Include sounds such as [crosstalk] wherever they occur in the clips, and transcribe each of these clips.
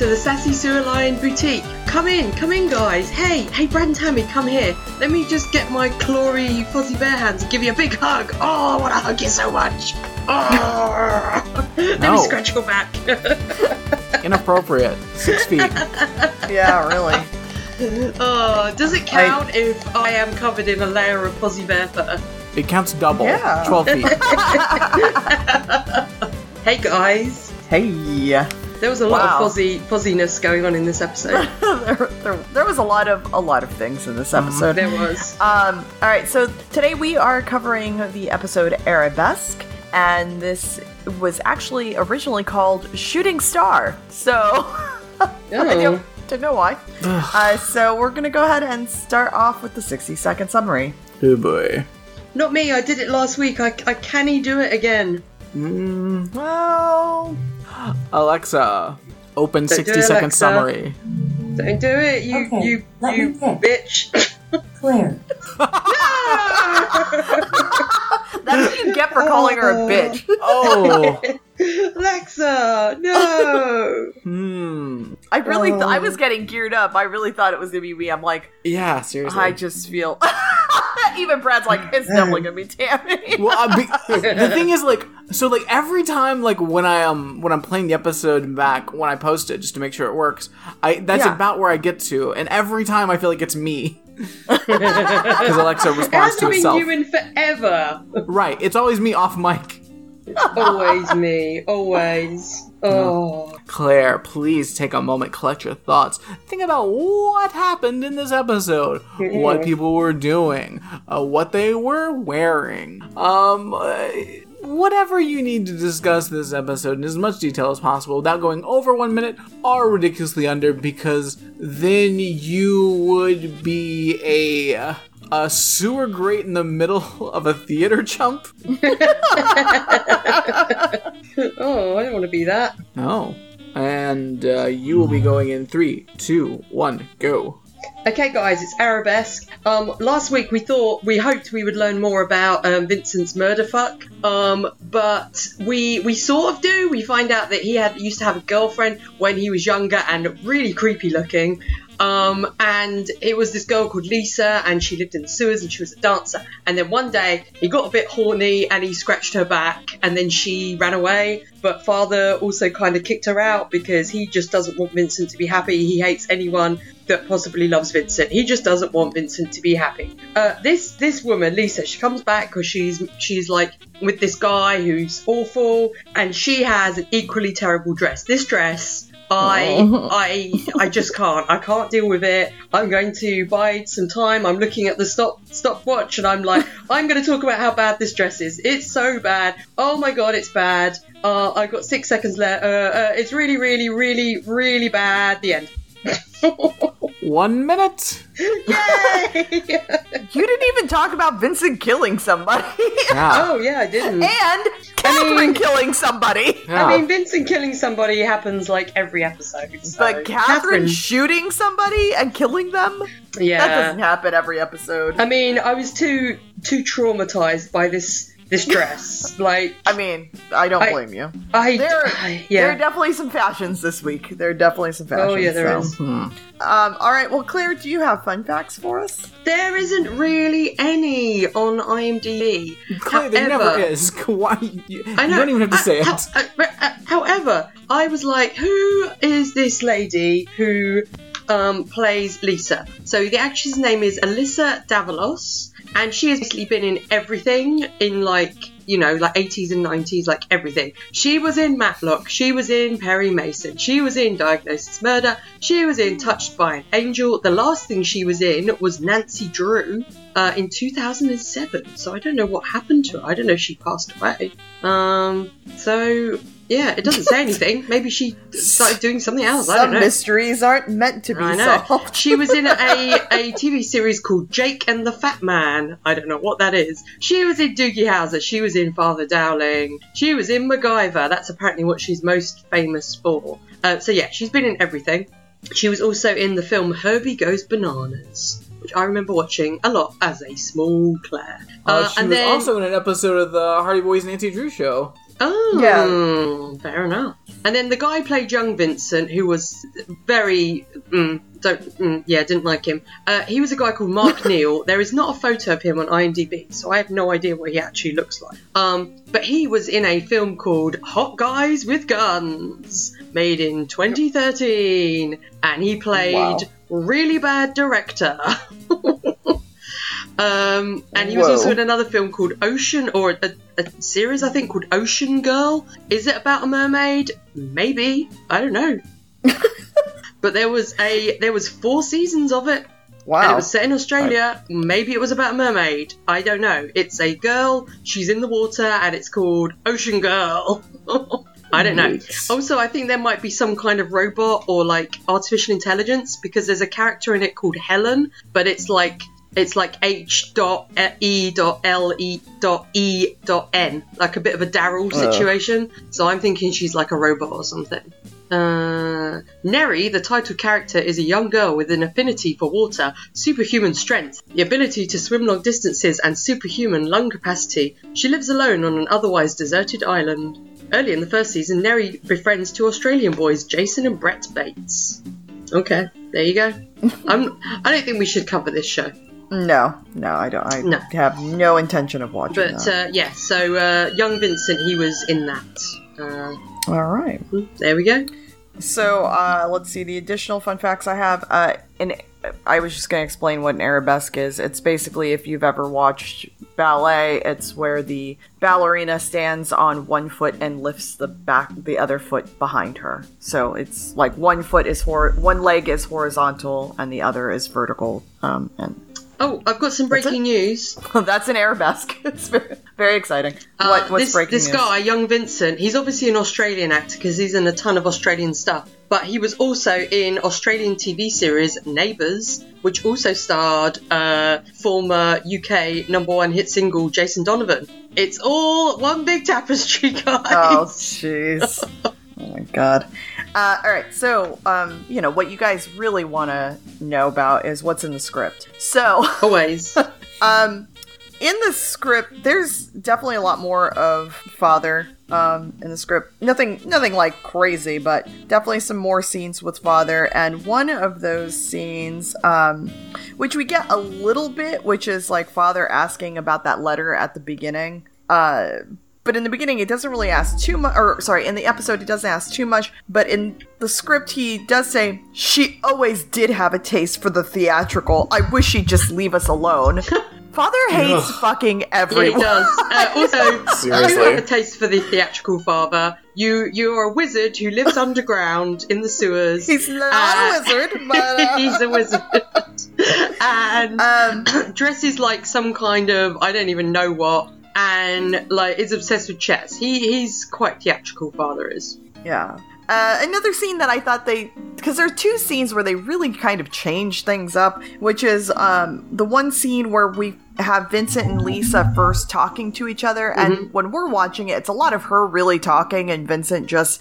to the Sassy Sewer Lion Boutique. Come in, come in, guys. Hey, hey, Brad and Tammy, come here. Let me just get my clawy fuzzy bear hands and give you a big hug. Oh, I want to hug you so much. Oh. [laughs] Let No. me scratch your back. [laughs] Inappropriate. Six feet. [laughs] Yeah, really. oh, does it count if I am covered in a layer of fuzzy bear fur? It counts double. Yeah. 12 feet. Hey, guys. Hey. There was a lot Wow. of fuzzy fuzziness going on in this episode. [laughs] there, there, there was a lot of a lot of things in this episode. there was. Um, all right, so today we are covering the episode Arabesque, and this was actually originally called Shooting Star. So [laughs] I don't, don't know why. Uh, so we're gonna go ahead and start off with the 60 second summary. oh boy. Not me. I did it last week. I, I can he do it again? Mm, Well, Alexa, open Don't do 60 it, second Alexa. summary. Don't do it, you Okay, you let you me pick. bitch. Claire, [laughs] [laughs] that's what you get for calling her a bitch. [laughs] Oh. Alexa, no. hmm. I really, th- I Oh. was getting geared up. I really thought it was gonna be me. I'm like, Yeah, seriously. I just feel. [laughs] Even Brad's like, it's definitely gonna be Tammy. [laughs] well, uh, be- the thing is, like, so like every time, like when I um when I'm playing the episode back when I post it just to make sure it works, I that's Yeah. about where I get to, and every time I feel like it's me [laughs] because Alexa It responds hasn't to been itself. you in forever. Right, it's always me off mic. always me. Always. Oh. Claire, please take a moment, collect your thoughts. Think about what happened in this episode, what people were doing, uh, what they were wearing. Um, uh, whatever you need to discuss this episode in as much detail as possible without going over one minute or ridiculously under, because then you would be a. A sewer grate in the middle [laughs] of a theater chump? [laughs] Oh, I don't want to be that. No. And uh, you will be going in three, two, one, go. Okay, guys, it's Arabesque. Um, last week we thought we hoped we would learn more about um, Vincent's murder fuck, um, but we we sort of do. We find out that he had used to have a girlfriend when he was younger and really creepy looking. Um, and it was this girl called Lisa, and she lived in the sewers, and she was a dancer. And then one day he got a bit horny, and he scratched her back, and then she ran away. But father also kind of kicked her out because he just doesn't want Vincent to be happy. He hates anyone that possibly loves Vincent. He just doesn't want Vincent to be happy. Uh, this this woman, Lisa, she comes back because she's she's like with this guy who's awful, and she has an equally terrible dress. This dress. I I I just can't. I can't deal with it. I'm going to bide some time. I'm looking at the stop stopwatch and I'm like, [laughs] I'm going to talk about how bad this dress is. It's so bad. Oh my god, it's bad. Uh, I've got six seconds left. Uh, uh, it's really, really, really, really bad. The end. [laughs] One minute. Yay! You didn't even talk about Vincent killing somebody. Yeah. [laughs] oh yeah, I didn't. and Catherine mean- killing somebody. yeah. I mean, Vincent killing somebody happens like every episode. So. But Catherine, shooting somebody and killing them? yeah. That doesn't happen every episode. I mean, I was too too traumatized by this this dress. like, I mean, I don't I- blame you. I There, I- there are definitely some fashions this week. There are definitely some fashions. Oh yeah, there so. is. Um, all right. Well, Claire, do you have fun facts for us? There isn't really any on IMDb. Claire, there never is. [laughs] Why? You, I know. you don't even have to say Uh, it. how- uh, uh, however, I was like, who is this lady who um, plays Lisa? So the actress name is Alyssa Davalos, and she has basically been in everything in like you know like 80s and 90s, like everything. She was in Matlock. She was in Perry Mason. She was in Diagnosis Murder. She was in Touched by an Angel. The last thing she was in was Nancy Drew. Uh, in 2007, so I don't know what happened to her. I don't know if she passed away. Um, so yeah, it doesn't say anything. Maybe she started doing something else. I don't know. mysteries aren't meant to be I know. solved. She was in a, [laughs] a TV series called Jake and the Fat Man. I don't know what that is. She was in Doogie Howser. She was in Father Dowling. She was in MacGyver. That's apparently what she's most famous for. Uh, so yeah, she's been in everything. She was also in the film Herbie Goes Bananas, which I remember watching a lot as a small Claire. Uh, she and was then, also in an episode of the Hardy Boys and Nancy Drew show. Oh, fair enough. And then the guy played young Vincent, who was very mm, don't mm, yeah didn't like him. Uh, he was a guy called Mark [laughs] Neal. There is not a photo of him on IMDb, so I have no idea what he actually looks like. Um, but he was in a film called Hot Guys with Guns, made in 2013, and he played wow. really bad director. [laughs] Um, and he was Whoa. also in another film called Ocean, or a, a, series I think called Ocean Girl. Is it about a mermaid? Maybe. I don't know. [laughs] but there was a there was four seasons of it. Wow. And it was set in Australia. Maybe it was about a mermaid. I don't know. It's a girl. She's in the water, and it's called Ocean Girl. [laughs] I don't know. Also, I think there might be some kind of robot or like artificial intelligence because there's a character in it called Helen, but it's like it's like H dot E dot L E dot E dot N, like a bit of a Daryl oh. situation. So I'm thinking she's like a robot or something. Uh, Neri, the title character, is a young girl with an affinity for water, superhuman strength, the ability to swim long distances, and superhuman lung capacity. She lives alone on an otherwise deserted island. Early in the first season, Neri befriends two Australian boys, Jason and Brett Bates. Okay, there you go. [laughs] I'm, I don't think we should cover this show. No, no, I don't. I no. have no intention of watching. But uh, yeah, so uh, young Vincent, he was in that. Uh, All right, hmm, there we go. So uh, let's see the additional fun facts I have. Uh, and I was just going to explain what an arabesque is. It's basically if you've ever watched ballet, it's where the ballerina stands on one foot and lifts the back the other foot behind her. So it's like one foot is hor- one leg is horizontal and the other is vertical. Um, and Oh, I've got some breaking news. [laughs] That's an arabesque. [laughs] It's very, very exciting. Uh, what, what's this, breaking this news? guy, young Vincent, he's obviously an Australian actor because he's in a ton of Australian stuff. But he was also in Australian TV series Neighbours, which also starred uh, former UK number one hit single Jason Donovan. It's all one big tapestry, [laughs] guys. Oh, jeez. Oh my god. Uh, all right, so um, you know what you guys really want to know about is what's in the script. So [laughs] always, um, in the script, there's definitely a lot more of father um, in the script. Nothing, nothing like crazy, but definitely some more scenes with father. And one of those scenes, um, which we get a little bit, which is like father asking about that letter at the beginning. Uh, but in the beginning it doesn't really ask too much or sorry in the episode he doesn't ask too much but in the script he does say she always did have a taste for the theatrical i wish she'd just leave us alone [laughs] Father hates Ugh. fucking everyone. Yeah, he does. Uh, [laughs] also, Seriously? you have a taste for the theatrical father. You you're a wizard who lives [laughs] underground in the sewers. He's not uh, a wizard, but uh... he's a wizard. and um, [clears throat] dresses like some kind of I don't even know what and like is obsessed with chess. He he's quite theatrical. Father is. Yeah. Uh, another scene that I thought they because there are two scenes where they really kind of change things up, which is um, the one scene where we have Vincent and Lisa first talking to each other, and mm-hmm. when we're watching it, it's a lot of her really talking and Vincent just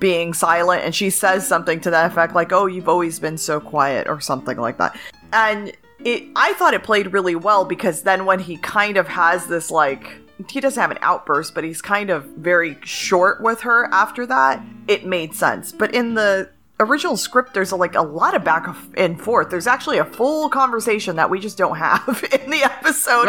being silent, and she says something to that effect, like, "Oh, you've always been so quiet," or something like that, and it I thought it played really well because then when he kind of has this like he doesn't have an outburst, but he's kind of very short with her after that, it made sense. But in the original script there's a, like a lot of back and forth. There's actually a full conversation that we just don't have [laughs] in the episode.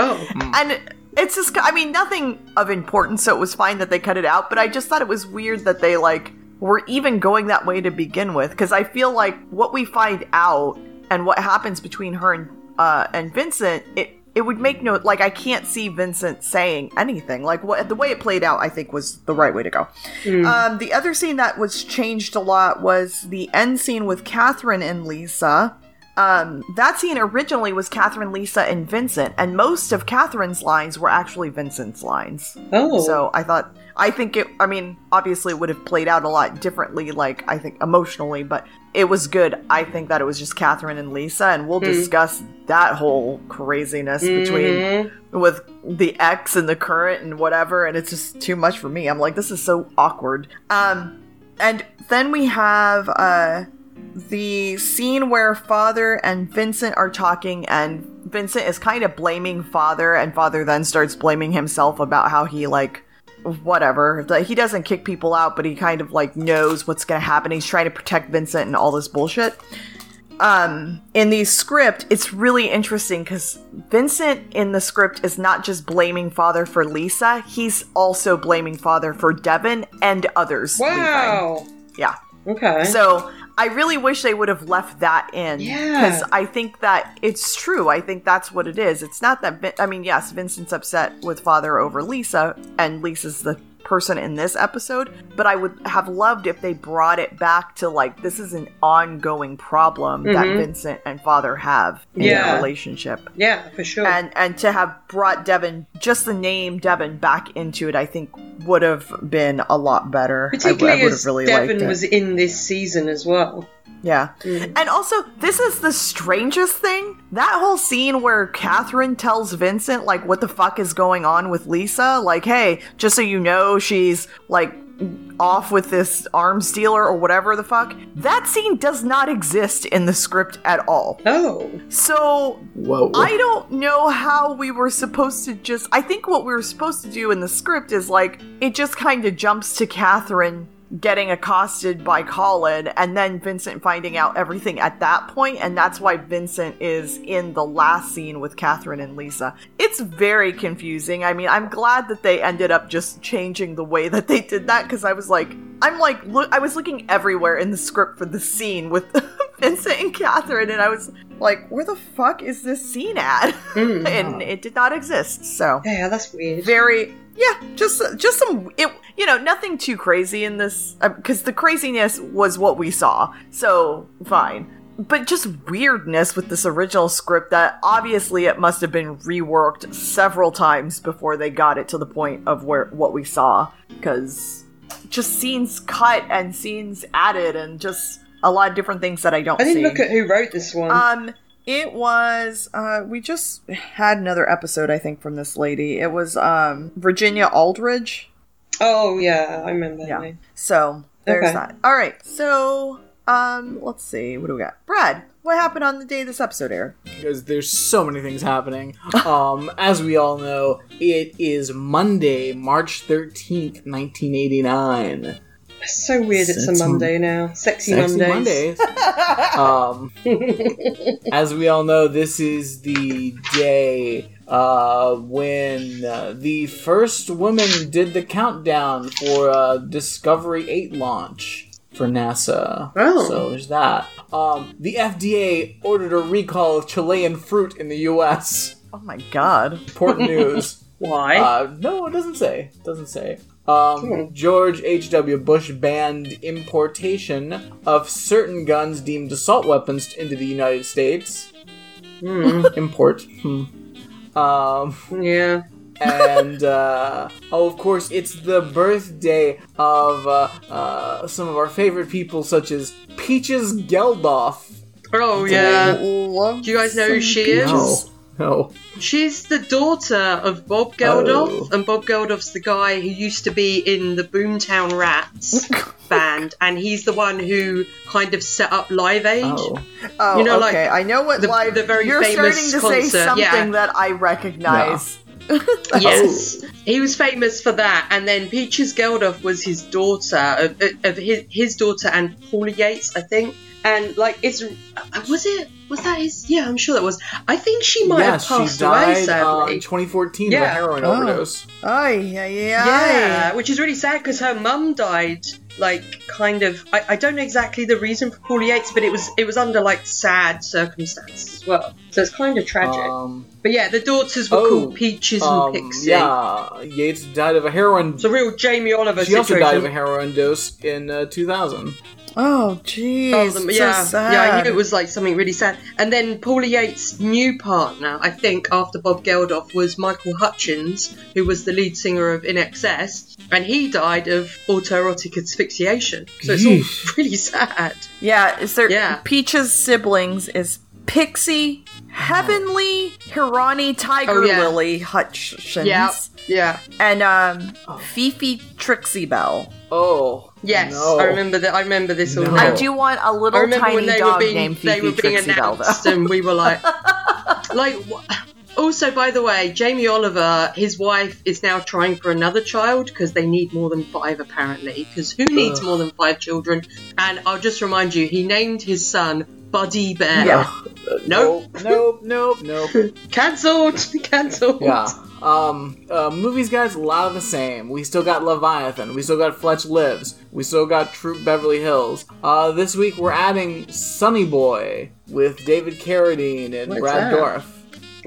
And it's just I mean nothing of importance, so it was fine that they cut it out, but I just thought it was weird that they like were even going that way to begin with because I feel like what we find out and what happens between her and uh, and Vincent, it it would make no like I can't see Vincent saying anything. Like what the way it played out, I think was the right way to go. Mm. Um, the other scene that was changed a lot was the end scene with Catherine and Lisa. Um, that scene originally was Catherine, Lisa, and Vincent, and most of Catherine's lines were actually Vincent's lines. Oh, so I thought I think it. I mean, obviously, it would have played out a lot differently, like I think emotionally, but it was good. I think that it was just Catherine and Lisa, and we'll mm. discuss that whole craziness mm-hmm. between with the ex and the current and whatever. And it's just too much for me. I'm like, this is so awkward. Um, and then we have uh the scene where Father and Vincent are talking, and Vincent is kind of blaming Father, and Father then starts blaming himself about how he like whatever. Like, he doesn't kick people out, but he kind of like knows what's going to happen. He's trying to protect Vincent and all this bullshit. Um, in the script, it's really interesting because Vincent in the script is not just blaming father for Lisa, he's also blaming father for Devin and others. Wow. Leaving. Yeah. Okay. So I really wish they would have left that in. Yeah. Because I think that it's true. I think that's what it is. It's not that, Vin- I mean, yes, Vincent's upset with father over Lisa, and Lisa's the person in this episode, but I would have loved if they brought it back to like, this is an ongoing problem that Mhm. Vincent and father have in Yeah. their relationship. yeah, for sure. And and to have brought Devin just the name Devin back into it, I think would have been a lot better. I, w- I Particularly would as have really liked it. was in this season as well. Yeah. Mm. And also, this is the strangest thing. That whole scene where Catherine tells Vincent, like, what the fuck is going on with Lisa? Like, hey, just so you know, she's, like, off with this arms dealer or whatever the fuck. That scene does not exist in the script at all. Oh. So, Whoa. I don't know how we were supposed to just. I think what we were supposed to do in the script is like, it just kind of jumps to Catherine getting accosted by Colin and then Vincent finding out everything at that point, and that's why Vincent is in the last scene with Catherine and Lisa. It's very confusing. I mean, I'm glad that they ended up just changing the way that they did that because I was like, I'm like, look, I was looking everywhere in the script for the scene with [laughs] Vincent and Catherine, and I was like, where the fuck is this scene at? Mm. [laughs] and it did not exist. So Yeah, that's weird. very yeah just just some it you know nothing too crazy in this because the craziness was what we saw so fine but just weirdness with this original script that obviously it must have been reworked several times before they got it to the point of where what we saw because just scenes cut and scenes added and just a lot of different things that i don't I didn't see look at who wrote this one. um, it was uh we just had another episode I think from this lady. It was um Virginia Aldridge. Oh, yeah, I remember that Yeah. name. So there's Okay. that. All right. So um let's see. What do we got? Brad, what happened on the day this episode aired? because there's so many things happening. [laughs] Um, as we all know, it is Monday, March 13th, 1989. It's so weird it's a Sexy- Monday now. Sexy, Sexy Mondays. Mondays. [laughs] um, as we all know, this is the day uh, when uh, the first woman did the countdown for uh, Discovery 8 launch for NASA. Oh. So there's that. Um, the FDA ordered a recall of Chilean fruit in the U.S. Oh my god. Important news. [laughs] Why? Uh, no, it doesn't say. It doesn't say. Um, Hmm. George H.W. Bush banned importation of certain guns deemed assault weapons into the United States. Hmm. [laughs] Import. Hmm. Um, yeah. and, uh, oh, of course, it's the birthday of uh, uh, some of our favorite people, such as Peaches Geldof. Oh, yeah. Do you guys know who she is? No. No. She's the daughter of Bob Geldof, Oh. and Bob Geldof's the guy who used to be in the Boomtown Rats [laughs] band, and he's the one who kind of set up Live Aid. Oh. Oh, You know, like, okay. I know what the- live the very you're famous starting to concert, say something yeah. that I recognize. Yes, oh. he was famous for that, and then Peaches Geldof was his daughter, of, of his, his daughter and Paula Yates, I think. And like, it's was it was that his? Yeah, I'm sure that was. I think she might yes, have passed she died away uh, sadly. in 2014 of a heroin Oh. overdose. Ay, yeah, yeah. Yeah, which is really sad because her mum died like kind of. I, I don't know exactly the reason for Paula Yates, but it was it was under like sad circumstances as well. So it's kind of tragic. Um, but yeah, the daughters were oh, called Peaches and um, Pixie. yeah, Yates died of a heroin. It's a real Jamie Oliver She also died of a heroin dose in uh, 2000. Oh, jeez. Oh, so yeah, sad. yeah, I knew it was like something really sad. And then Paula Yates' new partner, I think, after Bob Geldof, was Michael Hutchence, who was the lead singer of INXS, and he died of autoerotic asphyxiation. So it's Yeesh. all [laughs] really sad. Yeah, is there Yeah. Peach's siblings is Pixie, Heavenly, Hiraani, Tiger Oh, yeah. Lily, Hutchence, Yeah, yeah, and um Fifi Trixibelle. Oh, yes. no. I remember that. I remember this all. No. now. I do want a little remember tiny when they dog were being named they were being Trixibelle announced, though. and we were like, [laughs] like. wh- Also, by the way, Jamie Oliver, his wife is now trying for another child because they need more than five, apparently. Because who needs Ugh. more than five children? And I'll just remind you, he named his son Buddy Bear. Yeah. Nope. Nope, nope, nope. [laughs] Cancelled. [laughs] Cancelled. Yeah. Um, uh, movies, guys, a lot of the same. We still got Leviathan. We still got Fletch Lives. We still got Troop Beverly Hills. Uh, this week we're adding Sonny Boy with David Carradine and What's Brad that? Dourif.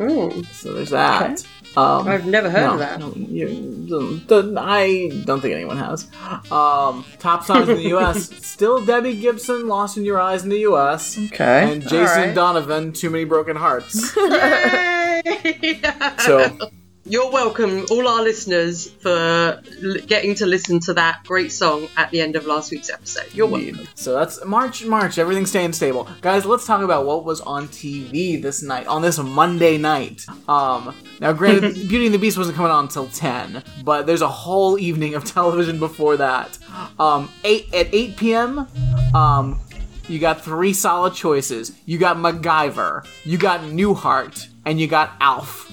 Ooh, So there's that. Um, I've never heard no, of that. no, you, I don't think anyone has. Um, top songs in the [laughs] U.S. Still Debbie Gibson, "Lost in Your Eyes" in the U.S. Okay. And Jason Alright. Donovan, "Too Many Broken Hearts." [laughs] Yay! so [laughs] You're welcome, all our listeners, for l- getting to listen to that great song at the end of last week's episode. You're welcome. Indeed. So that's March, March. Everything's staying stable, guys. Let's talk about what was on TV this night, on this Monday night. Um, now, granted, [laughs] Beauty and the Beast wasn't coming on until ten, but there's a whole evening of [laughs] television before that. Um, eight at eight p.m. Um, you got three solid choices. You got MacGyver, you got Newhart, and you got Alf.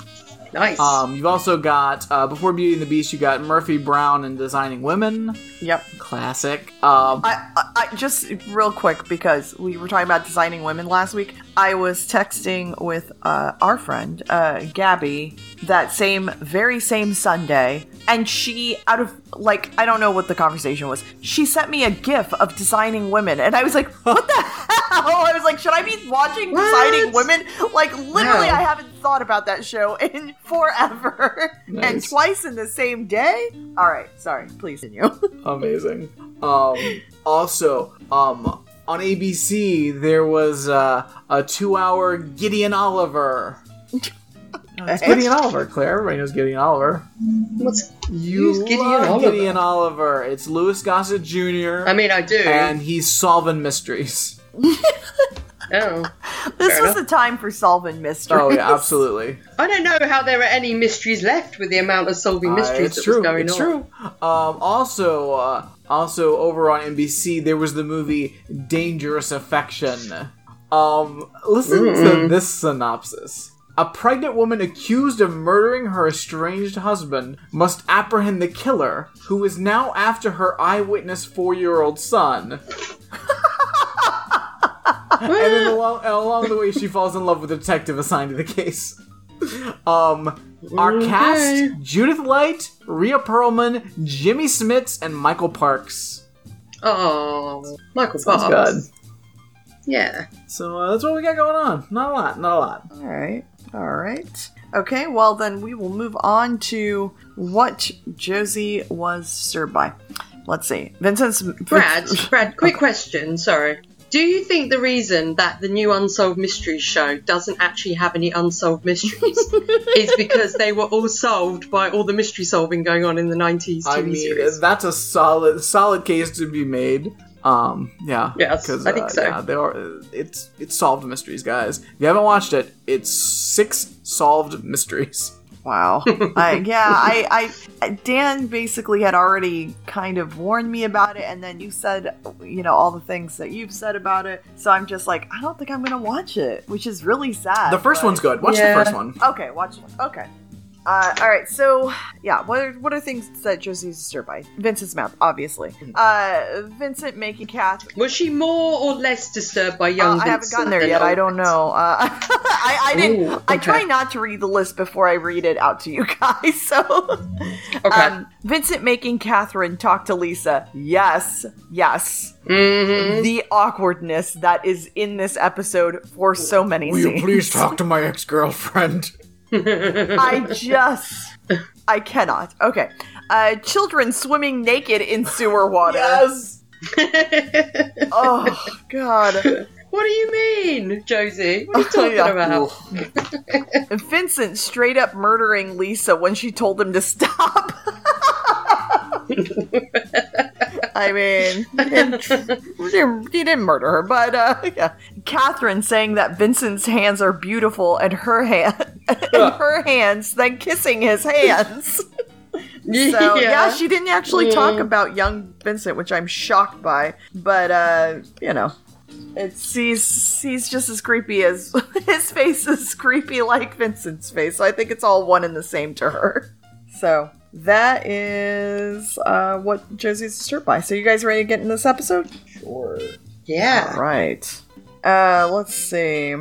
Nice. Um, you've also got uh, before Beauty and the Beast, you got Murphy Brown and Designing Women, Yep. classic. Um, I, I, I just real quick because we were talking about designing women last week. I was texting with uh, our friend uh, Gabby that same very same Sunday, and she out of like I don't know what the conversation was. She sent me a GIF of designing women, and I was like, [laughs] "What the hell?" I was like, "Should I be watching designing women?" Like literally, No. I haven't thought about that show in [laughs] forever, and twice in the same day. All right, sorry. Please continue. [laughs] amazing. Um, also, um, on ABC there was uh, a two-hour Gideon Oliver. [laughs] It's Gideon Oliver, Claire. Everybody knows Gideon Oliver. What's? You Who's Gideon love Oliver? Gideon Oliver. It's Louis Gossett Jr. I mean, I do. and he's solving mysteries. [laughs] oh. This Fair was enough. the time for solving mysteries. Oh yeah, absolutely. I don't know how there are any mysteries left with the amount of solving Uh, mysteries it's that true. was going it's on. true. Um, also, uh, also over on NBC, there was the movie Dangerous Affection. Um, listen to this synopsis. A pregnant woman accused of murdering her estranged husband must apprehend the killer, who is now after her eyewitness four-year-old son. [laughs] and then along, along the way, she falls in love with the detective assigned to the case. Um, our Okay. cast: Judith Light, Rhea Perlman, Jimmy Smits, and Michael Parks. Oh, Michael Sounds Parks. good. Yeah. So uh, that's what we got going on. Not a lot. Not a lot. All right. All right. Okay, well, then we will move on to what Josie was served by. Let's see. Vincent's. Brad, [laughs] Brad, quick question. Sorry. Do you think the reason that the new Unsolved Mysteries show doesn't actually have any unsolved mysteries [laughs] is because they were all solved by all the mystery solving going on in the 90s TV I mean, series? that's a solid, solid case to be made. Um, yeah. Yes, 'cause, I think uh, so. Yeah, they are. It's it's solved mysteries, guys. If you haven't watched it, it's six solved mysteries. [laughs] Wow. I, yeah, I, I, Dan basically had already kind of warned me about it, and then you said, you know, all the things that you've said about it. So I'm just like, I don't think I'm gonna watch it, which is really sad. The first but- one's good. Watch Yeah. the first one. Okay, watch it. Okay. Uh, all right, so yeah, what are what are things that Josie's disturbed by? Vincent's mouth, obviously. Mm-hmm. Uh, Vincent making Kath. Was she more or less disturbed by Uh, young I haven't Vincent gotten there yet. I don't know. Uh, [laughs] I, I didn't. Ooh, I try not to read the list before I read it out to you [laughs] guys. So, Okay. um, Vincent making Catherine talk to Lisa. Yes, yes. Mhm. The awkwardness that is in this episode for so many Will scenes. You please talk to my ex girlfriend? I [laughs] just, I cannot. Okay. Uh, children swimming naked in sewer water. Yes. [laughs] Oh God. What do you mean, Josie? What are you [laughs] talking Yeah. about? Vincent straight up murdering Lisa when she told him to stop. I mean, [laughs] he didn't, he didn't- murder her, but uh, yeah. Catherine saying that Vincent's hands are beautiful and her hand, [laughs] and her hands, then kissing his hands. [laughs] So yeah, she didn't actually talk Mm. about young Vincent, which I'm shocked by. But uh, you know, It's he's he's just as creepy as his face is creepy like Vincent's face. So I think it's all one and the same to her. So that is uh, what Josie's disturbed by. So you guys ready to get in this episode? Sure. Yeah. All right. Uh, let's see.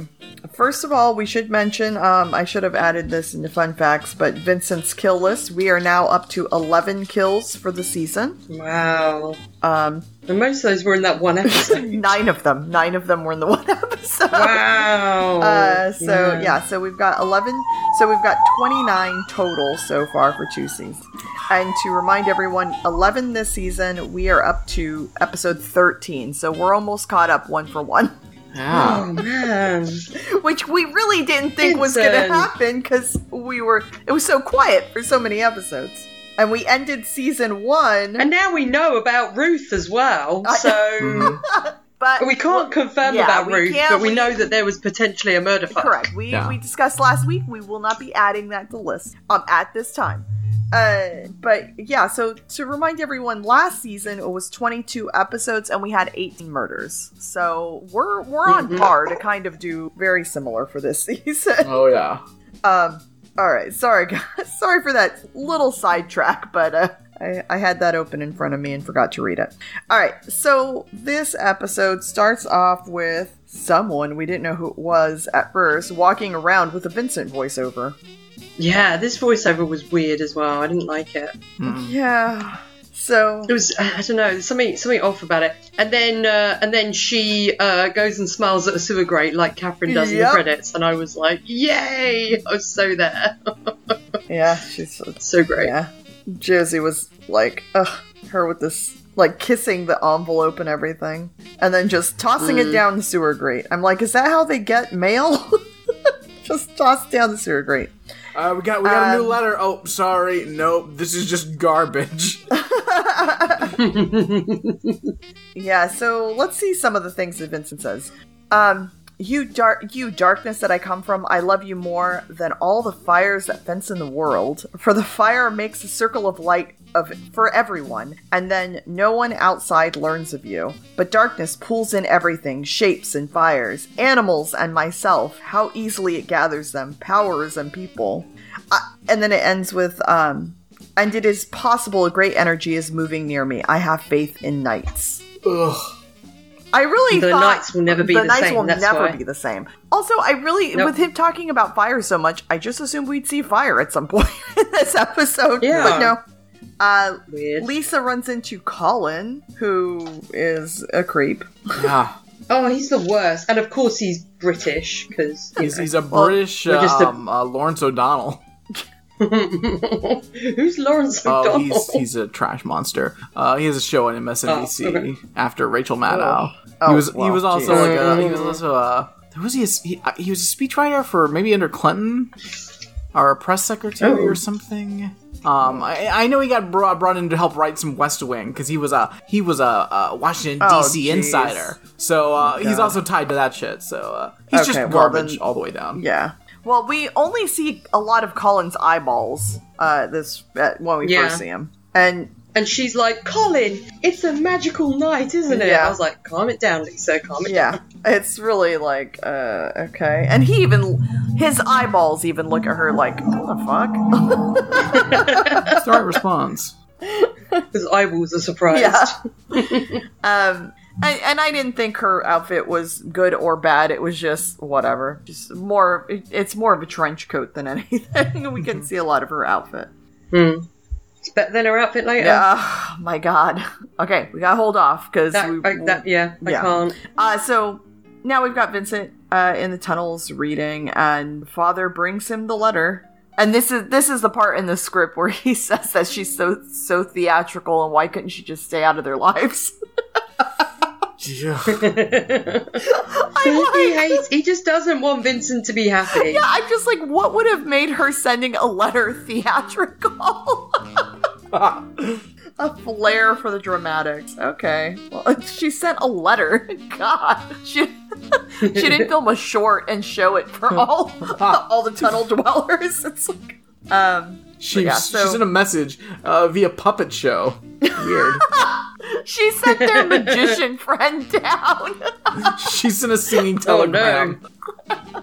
First of all, we should mention, um, I should have added this into fun facts, but Vincent's kill list. We are now up to 11 kills for the season. Wow. Um, And most of those were in that one [laughs] episode. nine of them. Nine of them were in the [laughs] one episode. wow. Uh, so yeah. so we've got 11 so we've got 29 total so far for two seasons and to remind everyone 11 this season we are up to episode 13 so we're almost caught up one for one [laughs] Yeah. Oh man. which we really didn't think was gonna happen because we were it was so quiet for so many episodes and we ended season one And now we know about Ruth as well. So Mhm. [laughs] but we can't confirm yeah, about Ruth, can't- but we we- know that there was potentially a murder fuck. Correct. We Yeah. we discussed last week. We will not be adding that to the list um at this time. Uh, but yeah. So to remind everyone, last season it was 22 episodes and we had 18 murders. So we're we're on Mhm. par to kind of do very similar for this [laughs] season. Oh yeah. Um. All right. Sorry, guys. [laughs] Sorry for that little sidetrack, but uh, I, I had that open in front of me and forgot to read it. All right. So this episode starts off with someone we didn't know who it was at first walking around with a Vincent voiceover. Yeah, this voiceover was weird as well. I didn't like it. Mm. Yeah. So It was I don't know something something off about it. And then uh, and then she uh, goes and smiles at a sewer grate like Catherine does in the credits, and I was like, Yay! [laughs] I was so there. [laughs] yeah, she's so great. yeah. Josie was like, ugh, her with this like kissing the envelope and everything, and then just tossing it Mm. down the sewer grate. I'm like, is that how they get mail? [laughs] just toss down the sewer grate. Uh, we got we got a new Um, letter. Oh, sorry. Nope. This is just garbage. [laughs] Yeah, so let's see some of the things that Vincent says. Um, you dark, you darkness that I come from, I love you more than all the fires that fence in the world. For the fire makes a circle of light of for everyone, and then no one outside learns of you. But darkness pulls in everything, shapes and fires, animals and myself. How easily it gathers them, powers and people. Uh, and then it ends with um, and it is possible a great energy is moving near me. I have faith in nights. Ugh. I really The thought nights will never be the nights same, will that's never why. be the same. Also, I really Nope. with him talking about fire so much, I just assumed we'd see fire at some point [laughs] in this episode. Yeah. But no. Uh, Weird. Lisa runs into Colin, who is a creep. Yeah. Oh, he's the worst. And of course he's British, because He's, he's a British we're just a- um, uh, Lawrence O'Donnell. [laughs] Who's Lawrence Oh, O'Donnell? he's he's a trash monster. Uh, he has a show on MSNBC Oh, okay. after Rachel Maddow. Oh, he was well, he was also geez. like a, he was Mm. also a who was he? A, he, uh, he was a speechwriter for maybe under Clinton or a press secretary Oh. or something. Um, I, I know he got brought brought in to help write some West Wing because he was a he was a, a Washington Oh, D.C. jeez. insider. So uh, he's also tied to that shit. So uh, he's Okay, just well, garbage then- all the way down. Yeah. Well, we only see a lot of Colin's eyeballs uh, this uh, when we Yeah. first see him, and And she's like, Colin, it's a magical night, isn't it? Yeah. I was like, calm it down, Lisa, calm it yeah, down. it's really like uh, okay. And he even his eyeballs even look at her like, what the fuck? [laughs] That's the right response. [laughs] His eyeballs are surprised. Yeah. [laughs] um, and, and I didn't think her outfit was good or bad. It was just whatever. Just more. It's more of a trench coat than anything. we can see a lot of her outfit. Hmm. It's better than her outfit later. Yeah. Oh, my God. Okay, we gotta hold off because That, we. I, that, yeah, I yeah. can't. Uh, so now we've got Vincent uh, in the tunnels reading, and Father brings him the letter. And this is this is the part in the script where [laughs] he says that she's so so theatrical, and why couldn't she just stay out of their [laughs] lives? Yeah. [laughs] [laughs] He hates. He just doesn't want Vincent to be happy. yeah, I'm just like, what would have made her sending a letter [laughs] theatrical? a flair for the dramatics. Okay, well, she sent a letter. God, she she didn't film a short and show it for all all the tunnel dwellers. It's like, um, She, yeah, she sent a message uh, via puppet show. Weird. [laughs] she sent their [laughs] magician friend down. [laughs] She's in a singing telegram. Oh, no.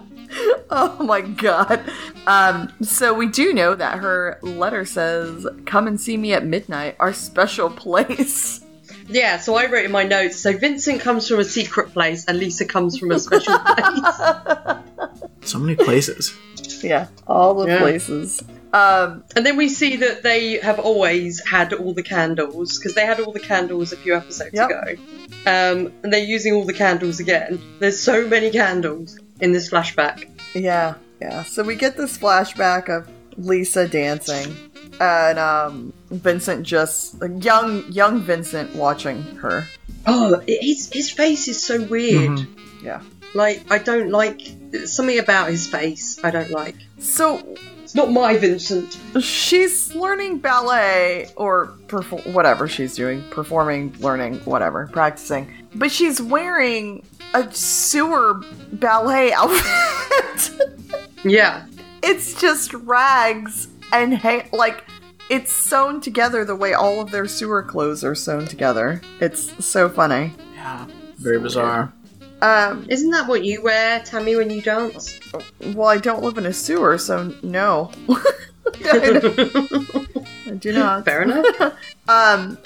oh my god. Um, so we do know that her letter says, "Come and see me at midnight, our special place." Yeah, so I wrote in my notes. So Vincent comes from a secret place, and Lisa comes from a special place. So many places. Yeah, all the Yeah. places. Um, And then we see that they have always had all the candles because they had all the candles a few episodes Yep. ago. Um, and they're using all the candles again. There's so many candles in this flashback. yeah, yeah. So we get this flashback of Lisa dancing, and um, Vincent just young, young Vincent watching her. Oh, his his face is so weird. Mhm. Yeah. Like I don't like something about his face. I don't like. So It's not my Vincent. she's learning ballet or perfor- whatever she's doing, performing, learning, whatever, practicing. But she's wearing a sewer ballet [laughs] outfit. Yeah. it's just rags and ha- like it's sewn together the way all of their sewer clothes are sewn together. It's so funny. Yeah. Very bizarre. Um, Isn't that what you wear, Tammy, when you dance? well, I don't live in a sewer, so no. [laughs] I do not. Fair enough. [laughs] Um,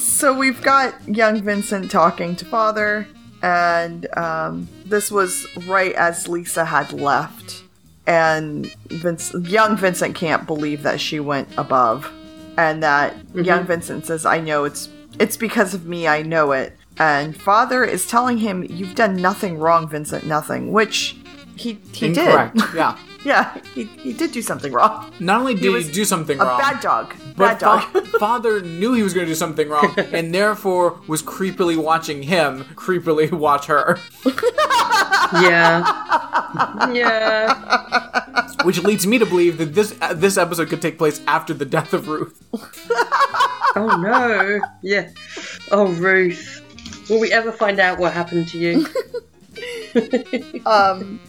so we've got young Vincent talking to father, and um, this was right as Lisa had left, and Vince, young Vincent can't believe that she went above, and that young Vincent says, "I know it's it's because of me. I know it." And father is telling him, "You've done nothing wrong, Vincent. Nothing." Which he he Incorrect. did. [laughs] yeah. yeah, he, he did do something wrong. Not only did he, was do something A wrong, bad dog. but Bad dog. fa- [laughs] father knew he was going to do something wrong, [laughs] and therefore was creepily watching him creepily watch her, yeah. Yeah. which leads me to believe that this uh, this episode could take place after the death of Ruth. Oh no. Yeah. Oh, Ruth. Will we ever find out what happened to you? [laughs] [laughs] um,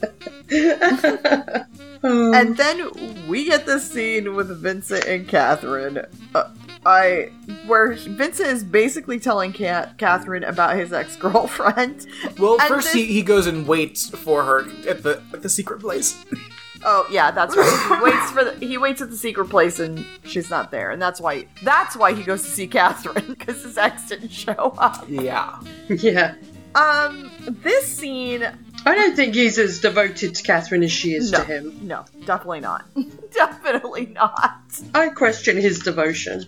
Oh. And then we get this scene with Vincent and Catherine. Uh, I where Vincent is basically telling Ca- Catherine about his ex girlfriend. Well, And first this- he, he goes and waits for her at the at the secret place. [laughs] Oh yeah, that's right. He [laughs] waits for the, he waits at the secret place and she's not there, and that's why that's why he goes to see Catherine because his ex didn't show up. Yeah. [laughs] yeah. Um, this scene, I don't think he's as devoted to Catherine as she is no, to him. no, definitely not, [laughs] definitely not. I question his devotion.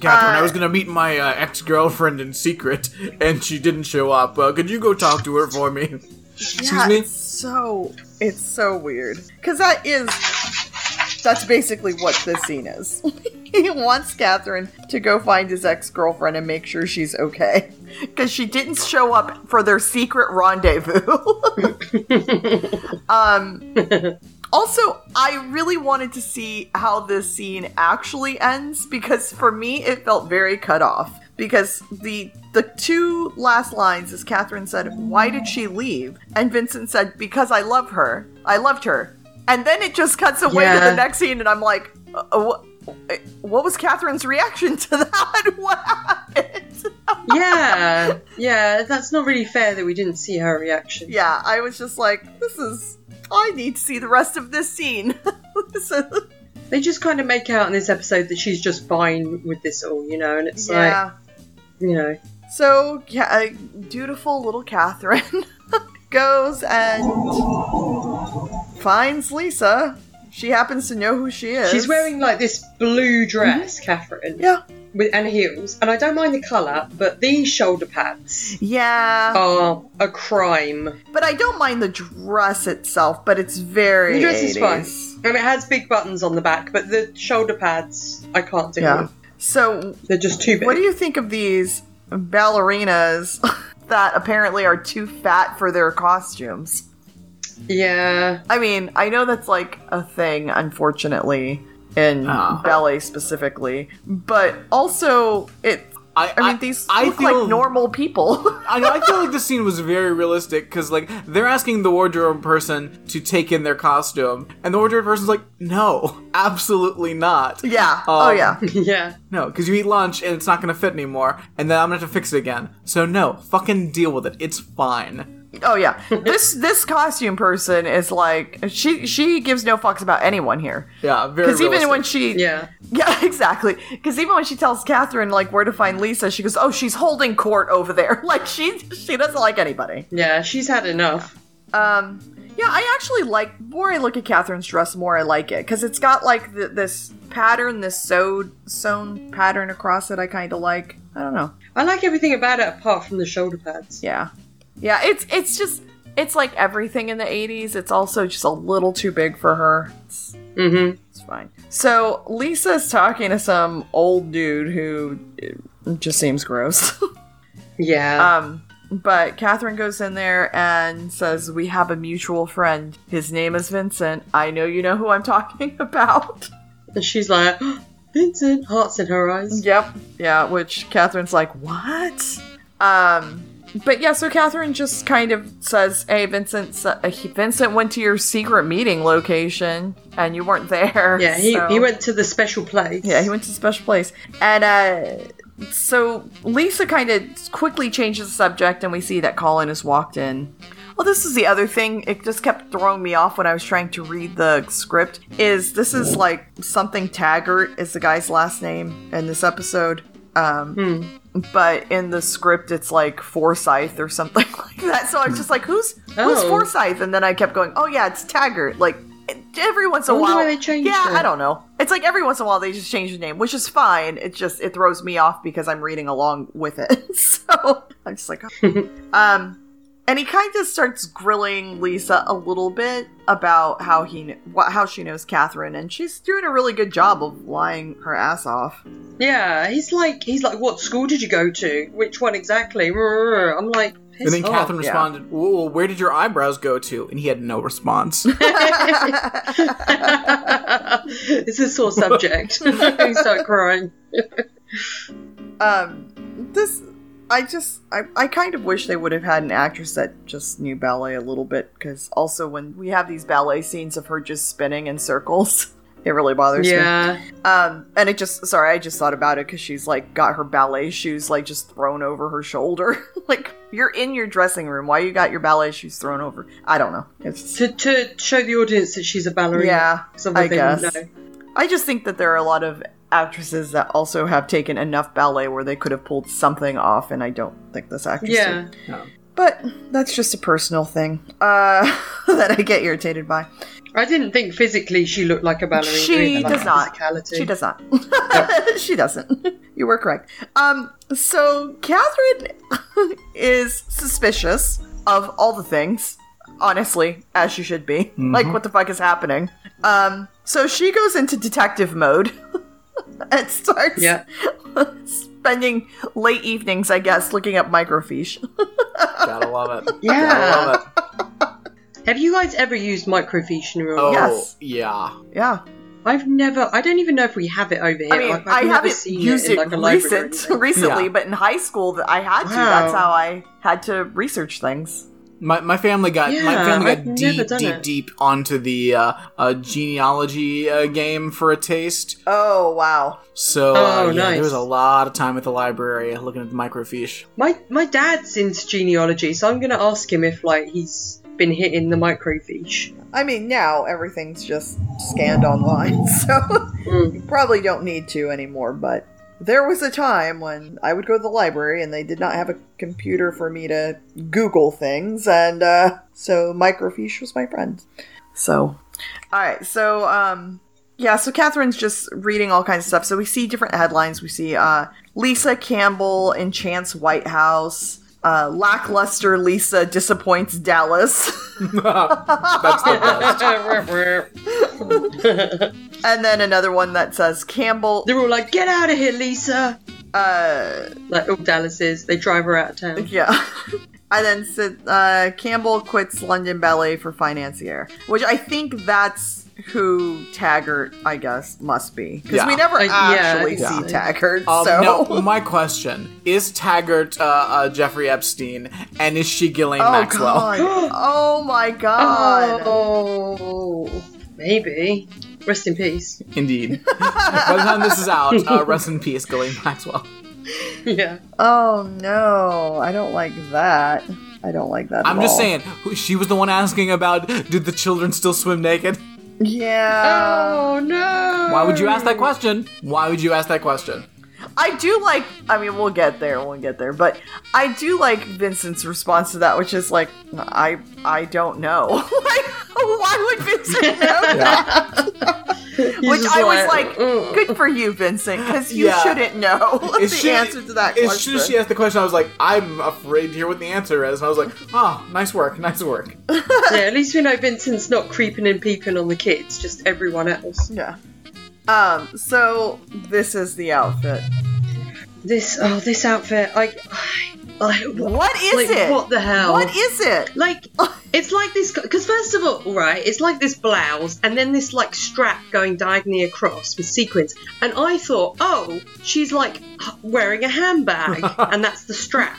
Catherine, I Uh, was gonna meet my uh, ex girlfriend in secret, and she didn't show up. Uh, could you go talk to her for me? Excuse yeah, me. So it's so weird because that is that's basically what this scene is. [laughs] he wants Catherine to go find his ex girlfriend and make sure she's okay because she didn't show up for their secret rendezvous. [laughs] um. Also, I really wanted to see how this scene actually ends because for me it felt very cut off. Because the the two last lines is Catherine said, "Why did she leave?" and Vincent said, "Because I love her. I loved her." And then it just cuts away to the next scene, and I'm like, uh, uh, "What? What was Catherine's reaction to [laughs] that? What happened?" yeah. Yeah, that's not really fair that we didn't see her reaction. yeah, I was just like, "This is." I need to see the rest of this scene. [laughs] Is- They just kind of make out in this episode that she's just fine with this all, you know, and it's yeah. like, you know. So, yeah, dutiful little Catherine [laughs] goes and finds Lisa. She happens to know who she is. She's wearing like this blue dress, mm-hmm. Catherine, Yeah. with and heels, and I don't mind the colour, but these shoulder pads Yeah. are a crime. But I don't mind the dress itself, but it's very. The dress is 80s. fine, and it has big buttons on the back, but the shoulder pads I can't do. Yeah. with. So, They're just too big. what do you think of these ballerinas [laughs] that apparently are too fat for their costumes? yeah. I mean, I know that's like a thing, unfortunately, in Oh. ballet specifically, but also it. I, I mean, these I, look feel, like normal people. I. I feel like the scene was very realistic because, like, they're asking the wardrobe person to take in their costume, and the wardrobe person's like, "No, absolutely not." Yeah. Um, oh yeah. [laughs] yeah. No, because you eat lunch and it's not going to fit anymore, and then I'm going to have to fix it again. So no, fucking deal with it. It's fine. Oh yeah, [laughs] this this costume person is like she she gives no fucks about anyone here. Yeah, very. Because even when she yeah [laughs] yeah exactly because even when she tells Catherine like where to find Lisa, she goes oh she's holding court over there [laughs] like she she doesn't like anybody. Yeah, she's had enough. Um. Yeah, I actually like. More I look at Catherine's dress, more I like it because it's got like the, this pattern, this sewed sewn pattern across it. I kind of like. I don't know. I like everything about it apart from the shoulder pads. Yeah, yeah, it's it's just it's like everything in the 80s. It's also just a little too big for her. It's, mm-hmm. it's fine. So Lisa's talking to some old dude who just seems gross. [laughs] yeah. Um, but Catherine goes in there and says, We have a mutual friend. His name is Vincent. I know you know who I'm talking [laughs] about. And she's like, [gasps] Vincent, hearts in her eyes. Yep. Yeah, which Catherine's like, What? Um, but yeah, so Catherine just kind of says, "Hey, Vincent, uh, Vincent went to your secret meeting location, and you weren't there." Yeah, he, so. he went to the special place. Yeah, he went to the special place, and uh, so Lisa kind of quickly changes the subject, and we see that Colin has walked in. Well, this is the other thing. It just kept throwing me off when I was trying to read the script. Is this is like something Taggart is the guy's last name in this episode? Um, hmm but in the script it's like Forsyth or something [laughs] like that. So I was just like, who's who's oh. Forsyth? And then I kept going, oh yeah, it's Taggart. Like every once in a while, they changed yeah, it. I don't know. It's like every once in a while they just change the name, which is fine. It just it throws me off because I'm reading along with it. [laughs] so I'm just like, oh. [laughs] um. And he kind of starts grilling Lisa a little bit about how he how she knows Catherine, and she's doing a really good job of lying her ass off. Yeah, he's like he's like, what school did you go to? Which one exactly? [laughs] I'm like. And then Catherine responded, yeah. well, "Where did your eyebrows go to?" And he had no response. [laughs] [laughs] it's a sore subject. he started crying. um, this I just, I, I kind of wish they would have had an actress that just knew ballet a little bit, because also when we have these ballet scenes of her just spinning in circles, [laughs] it really bothers yeah. me. Um, and it just, sorry, I just thought about it because she's like got her ballet shoes like just thrown over her shoulder. [laughs] like you're in your dressing room, why you got your ballet shoes thrown over? I don't know. It's to to show the audience that she's a ballerina. Yeah, I guess. I just think that there are a lot of actresses that also have taken enough ballet where they could have pulled something off, and I don't think this actress yeah. did. No. But that's just a personal thing uh, [laughs] that I get irritated by. I didn't think physically she looked like a ballerina. She does not. She does not. Yep. [laughs] she doesn't. [laughs] You were correct. Um, so Catherine is suspicious of all the things, honestly, as she should be. Mm-hmm. Like, what the fuck is happening? Um, so she goes into detective mode. [laughs] and starts yeah. spending late evenings, I guess, looking up microfiche. [laughs] Gotta love it. Yeah. Love it. Have you guys ever used microfiche in real Oh, yes. yeah. Yeah. I've never. I don't even know if we have it over here. I mean, I've, I've I have not used it, like recent, recently, yeah. but in high school, I had to. Wow. That's how I had to research things. My, my family got yeah, my family got I've deep deep it. deep onto the uh, uh, genealogy uh, game for a taste. Oh wow! So uh, oh, yeah, nice. there was a lot of time at the library looking at the microfiche. My my dad's into genealogy, so I'm gonna ask him if like he's been hitting the microfiche. I mean, now everything's just scanned online, [laughs] so mm. you probably don't need to anymore. But there was a time when I would go to the library and they did not have a computer for me to Google things, and uh, so microfiche was my friend. So, all right, so um, yeah, so Catherine's just reading all kinds of stuff. So we see different headlines. We see uh, Lisa Campbell enchants White House. Uh, lackluster Lisa disappoints Dallas. [laughs] That's the best. [laughs] and then another one that says Campbell. They're all like, "Get out of here, Lisa!" Uh, like all Dallas is. They drive her out of town. Yeah. [laughs] and then said uh, Campbell quits London Ballet for financier, which I think that's who Taggart, I guess, must be because Yeah. we never Uh, actually yeah. see Taggart. Um, so no, [laughs] my question is Taggart uh, uh, Jeffrey Epstein, and is she Ghislaine oh Maxwell? god, [gasps] oh my god. Oh, maybe. Rest in peace. Indeed. [laughs] By the time this is out, uh, rest in peace, Ghislaine Maxwell. yeah. Oh no, I don't like that. I don't like that. I'm at just all. saying, she was the one asking about did the children still swim naked? Yeah. Oh no. Why would you ask that question? Why would you ask that question? I do like. I mean, we'll get there. We'll get there. But I do like Vincent's response to that, which is like, I I don't know. [laughs] like, why would Vincent know that? Which I was like, "Mm." good for you, Vincent, because you Yeah. shouldn't know [laughs] As the soon- answer to that As soon as she asked the question, I was like, I'm afraid to hear what the answer is. And I was like, oh, nice work, nice work. [laughs] yeah, at least we know Vincent's not creeping and peeping on the kids, just everyone else. yeah. Um. So this is the outfit. This, oh, this outfit, I, I, I What is like, it? What the hell? What is it? Like, [laughs] it's like this, because first of all, right, it's like this blouse and then this like strap going diagonally across with sequins. And I thought, oh, she's like wearing a handbag [laughs] and that's the strap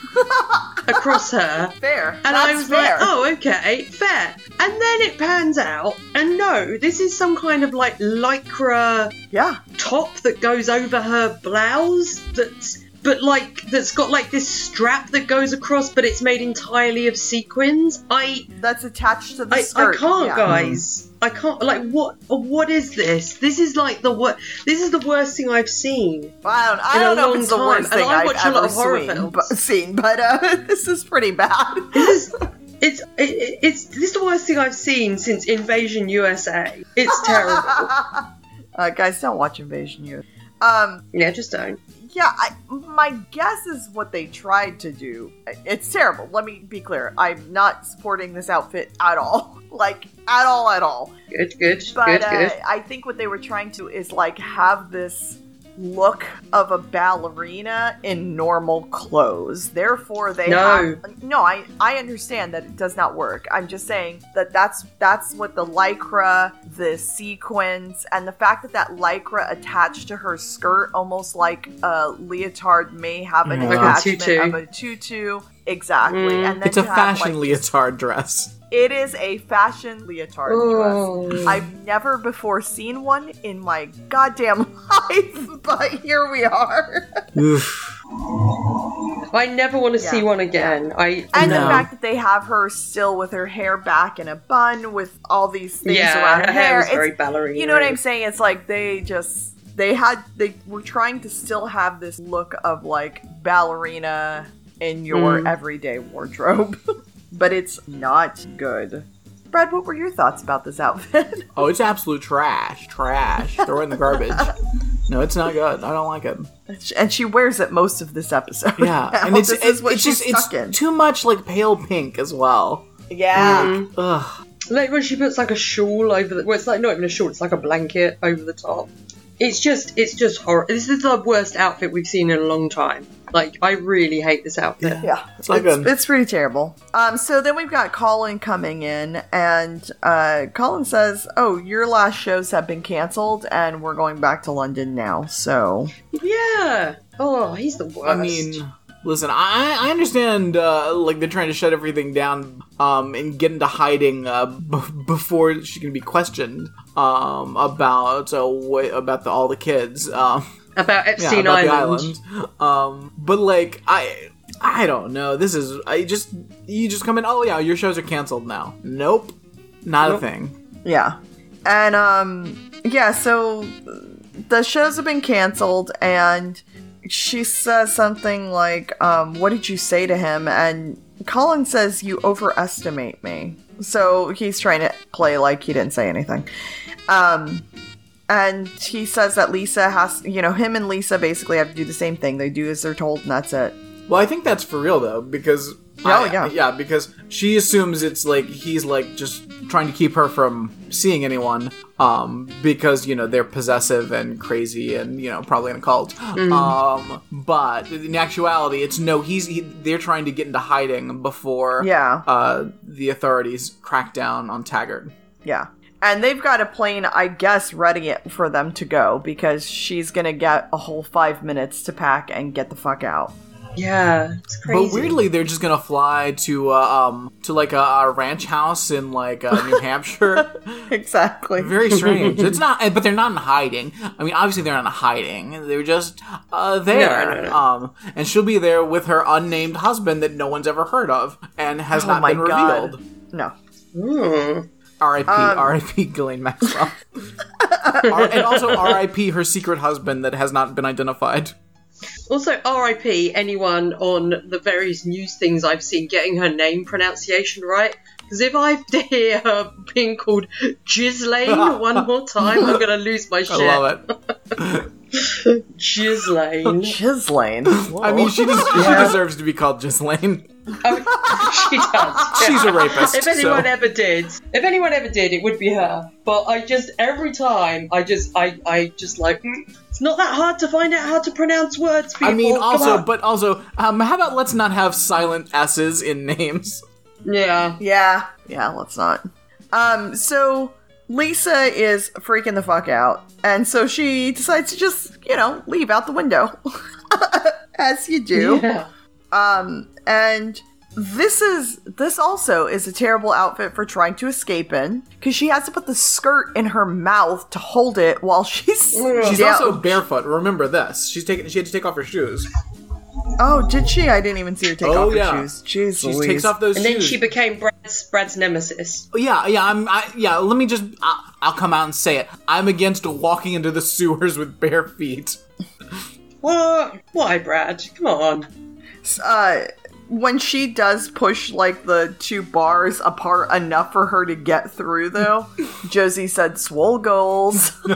across her. Fair. And I was fair. like, oh, okay, fair. And then it pans out, and no, this is some kind of like lycra yeah. top that goes over her blouse that's but like that's got like this strap that goes across but it's made entirely of sequins i That's attached to the i, I can't yeah. guys i can't like what what is this this is like the what this is the worst thing i've seen I don't, I in a don't know if it's the time, worst and thing I I've watch a lot ever of horror seen, films. but, seen, but uh, [laughs] this is pretty bad. this is [laughs] it's it, it's this is the worst thing i've seen since invasion usa it's terrible [laughs] uh, guys, don't watch Invasion U. Um, yeah just don't yeah, I, my guess is what they tried to do. It's terrible. Let me be clear. I'm not supporting this outfit at all. [laughs] Like at all, at all. good good But good uh, good I think what they were trying to is like have this look of a ballerina in normal clothes. Therefore, they No. have no. I I understand that it does not work. I'm just saying that that's that's what the lycra, the sequins, and the fact that that lycra attached to her skirt, almost like a leotard, may have an Like a attachment tutu. of a tutu. Exactly, Mm. and then It's a to have, fashion like, leotard dress. It is a fashion leotard dress. Oh. I've never before seen one in my goddamn [laughs] life, but here we are. Oof. [laughs] I never want to Yeah. see one again. I And the fact that they have her still with her hair back in a bun with all these things yeah, around her hair. was very ballerina. you know what I'm saying? It's like they just they had they were trying to still have this look of like ballerina in your Mm. everyday wardrobe. [laughs] but it's not good. Brad, what were your thoughts about this outfit? [laughs] Oh, it's absolute trash. Trash. Throw it in the garbage. No, it's not good. I don't like it. and she wears it most of this episode. Yeah, [laughs] Now and it's it's, what it's just it's in. too much like pale pink as well. yeah. Mm. Ugh. Like when she puts like a shawl over the well, it's like not even a shawl, it's like a blanket over the top. It's just it's just horrible. This is the worst outfit we've seen in a long time. Like I really hate this outfit. Yeah, It's not good. It's pretty terrible. Um, so then we've got Colin coming in, and uh, Colin says, "Oh, your last shows have been canceled, and we're going back to London now." So Yeah. Oh, he's the worst. I mean, listen, I I understand uh, like they're trying to shut everything down um and get into hiding uh, b- before she can be questioned um about uh, wh- about the, all the kids um about [laughs] yeah, Epstein about Island. island um but like I. I don't know. This is I just you just come in. Oh yeah, your shows are canceled now. Nope, not Nope. a thing. yeah, and um, yeah, so the shows have been canceled, and she says something like, um, "What did you say to him?" And Colin says, "You overestimate me." So he's trying to play like he didn't say anything. Um, and he says that Lisa has, you know, him and Lisa basically have to do the same thing. They do as they're told, and that's it. Well, I think that's for real though, because Oh, I- yeah. yeah, because she assumes it's like he's like just trying to keep her from seeing anyone, um, because you know they're possessive and crazy and you know probably in a cult. Mm. Um, but in actuality, it's no, he's he, they're trying to get into hiding before Yeah, uh the authorities crack down on Taggart. yeah. And they've got a plane, I guess, ready for them to go because she's gonna get a whole five minutes to pack and get the fuck out. Yeah, it's crazy. But weirdly, they're just gonna fly to uh, um to like a, a ranch house in like uh, New Hampshire. [laughs] exactly. Very strange. it's not, [laughs] but they're not in hiding. I mean, obviously they're not in hiding. They're just uh, there. No, no, no. Um, and she'll be there with her unnamed husband that no one's ever heard of and has Oh not been God. revealed. No. Hmm. R.I.P. Um, R.I.P. Ghislaine Maxwell. [laughs] R- and also R.I.P. her secret husband that has not been identified. Also, RIP anyone on the various news things I've seen getting her name pronunciation right. Because if I [laughs] hear her being called Ghislaine [laughs] one more time, I'm gonna lose my shit. I love it. [laughs] Ghislaine. Ghislaine. I mean, she, des- she deserves to be called Ghislaine. Oh, she does. She's a rapist. If anyone so. ever did, if anyone ever did, it would be her. But I just every time I just I I just like mm, it's not that hard to find out how to pronounce words. People. I mean, Come also, on. but also, um, how about let's not have silent S's in names? yeah. Yeah. Yeah, let's not. Um, so Lisa is freaking the fuck out. And so she decides to just, you know, leave out the window. [laughs] As you do. Yeah. Um, and this is this also is a terrible outfit for trying to escape in because she has to put the skirt in her mouth to hold it while [laughs] she's She's down. also barefoot. Remember this. She's taking. She had to take off her shoes. oh did she i didn't even see her take Oh, off her yeah. shoes jeez She Louise. takes off those shoes. And then she became Brad's Brad's nemesis. Yeah, yeah. I'm. I, yeah. Let me just. I'll, I'll come out and say it. I'm against walking into the sewers with bare feet. What? Why, Brad? Come on. uh when she does push like the two bars apart enough for her to get through though [laughs] josie said swole goals [laughs] [laughs]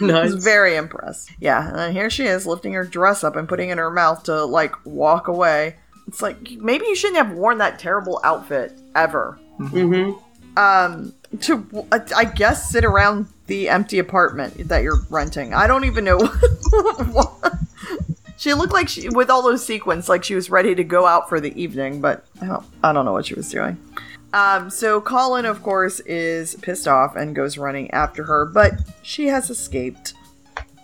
Nice. was very impressed. Yeah, and here she is lifting her dress up and putting it in her mouth to like walk away. It's like maybe you shouldn't have worn that terrible outfit ever. Mm-hmm. Um, to I guess sit around the empty apartment that you're renting. I don't even know. She looked like she with all those sequins, like she was ready to go out for the evening, but I don't, I don't know what she was doing. Um, so Colin, of course, is pissed off and goes running after her, but she has escaped.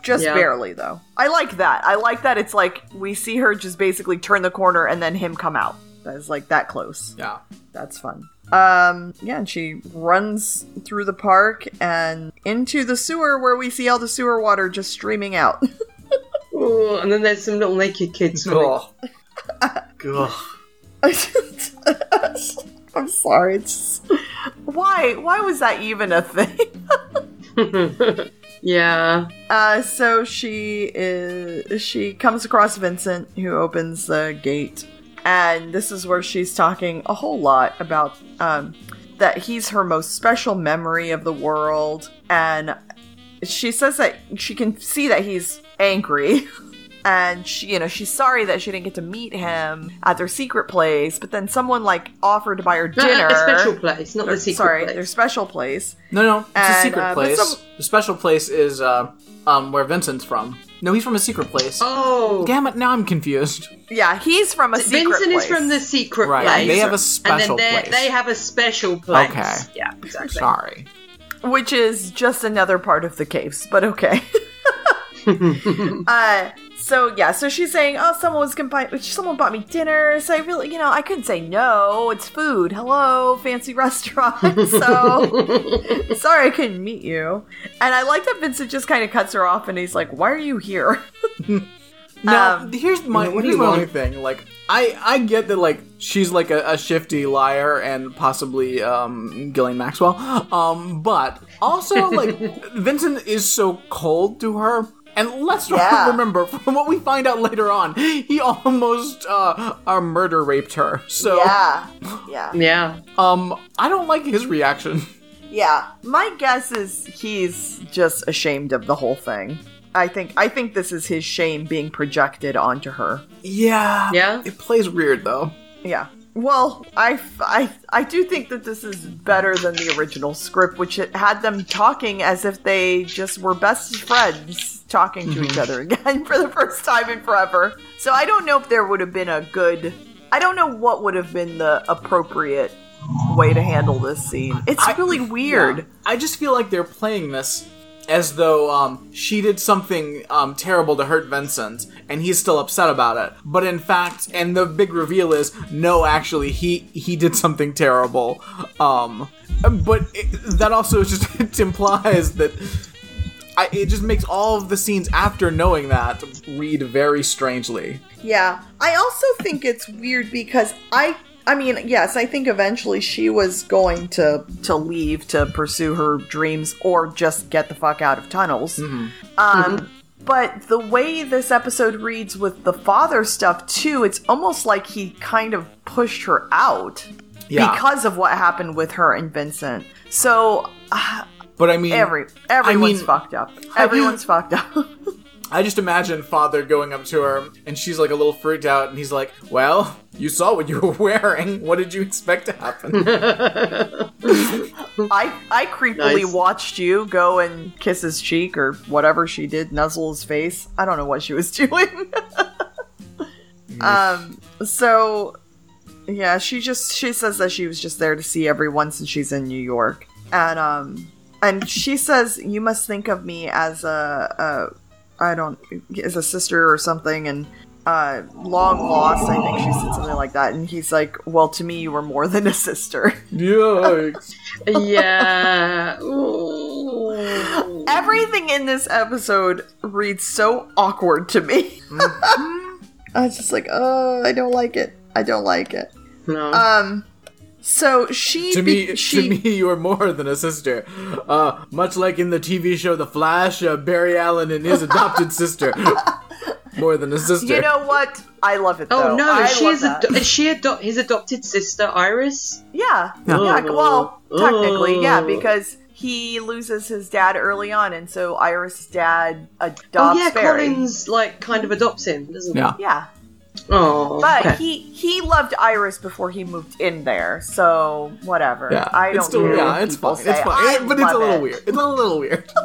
Just Yeah. barely, though. I like that. I like that it's like we see her just basically turn the corner and then him come out. That is like that close. Yeah. That's fun. Um, yeah, and she runs through the park and into the sewer where we see all the sewer water just streaming out. [laughs] Ooh, and then there's some little naked kids. swimming. Ugh. [laughs] I'm sorry. It's just... why? Why was that even a thing? [laughs] yeah. Uh, so she is. She comes across Vincent, who opens the gate, and this is where she's talking a whole lot about um, that he's her most special memory of the world, and she says that she can see that he's angry. [laughs] And she, you know, she's sorry that she didn't get to meet him at their secret place, but then someone like offered to buy her No, dinner. a special place, not Or- the secret sorry, place. their special place. No, no. It's a secret uh, place. some- The special place is uh, um, where Vincent's from. No, he's from a secret place. Oh, Damn it! Now I'm confused. Yeah, he's from a secret Vincent place. is from the secret Right, place. they have a and special then place. they have a special place. Okay. Yeah, exactly. Sorry. Which is just another part of the caves, but okay. [laughs] uh, so yeah, so she's saying, "Oh, someone was gonna buy, someone bought me dinner, so I really, you know, I couldn't say no. It's food. Hello, fancy [laughs] restaurant. So [laughs] sorry I couldn't meet you." And I like that Vincent just kind of cuts her off, and he's like, "Why are you here?" Now, Um, here's my what do here's my only thing. Like, I I get that like she's like a, a shifty liar and possibly um Gillian Maxwell. Um, but also like [laughs] Vincent is so cold to her. And let's Yeah. [laughs] remember, from what we find out later on, he almost uh, uh murder raped her. So, yeah, [laughs] yeah. Yeah. um, I don't like his reaction. Yeah, my guess is he's just ashamed of the whole thing. I think I think this is his shame being projected onto her. Yeah, Yeah? It plays weird though. Yeah. Well, I, I, I do think that this is better than the original script, which it had them talking as if they just were best friends talking to each mm-hmm. other [laughs] again for the first time in forever. So I don't know if there would have been a good. I don't know what would have been the appropriate way to handle this scene. It's I- really weird. Yeah. I just feel like they're playing this as though um, she did something um, terrible to hurt Vincent, and he's still upset about it. But in fact, and the big reveal is, no, actually, he he did something terrible. Um, but it, that also just [laughs] it implies that. I, it just makes all of the scenes after knowing that read very strangely. Yeah. I also think it's weird because I I mean, yes, I think eventually she was going to to leave to pursue her dreams or just get the fuck out of tunnels. Um but the way this episode reads with the father stuff too, it's almost like he kind of pushed her out Yeah. because of what happened with her and Vincent. So uh, [sighs] But I mean, every everyone's mean- fucked up. Everyone's fucked up. [laughs] I just imagine father going up to her and she's like a little freaked out and he's like, Well, you saw what you were [laughs] wearing. What did you expect to happen? [laughs] I I creepily Nice. watched you go and kiss his cheek or whatever she did, nuzzle his face. I don't know what she was [laughs] doing. um. So, yeah, she just she says that she was just there to see everyone since she's in New York, and um, and she says you must think of me as a, a I don't as a sister or something, and uh, long lost. I think she said something like that, and he's like, well, to me, you were more [laughs] than a sister. Yikes. [laughs] yeah. Ooh. Everything in this episode reads so awkward to me. [laughs] I was just like, oh, I don't like it. I don't like it. No. Um, so she to be- me, she to me, [laughs] you are more than a sister. Uh, much like in the TV show The Flash, uh, Barry Allen and his adopted [laughs] sister. more than a sister. You know what? I love it. oh no, I is she love is, that. ado- she ado- his adopted sister Iris? yeah, Yeah. yeah. Well, technically, yeah, Oh. because he loses his dad early on, and so Iris' dad adopts oh yeah, Barry. Collins like kind of adopts him, doesn't Yeah. Yeah, he? Oh, but okay. he he loved Iris before he moved in there, so whatever. Yeah, I don't it's still, yeah, it's fine. It's fine. It- but it's a little it. weird. It's a little weird. [laughs]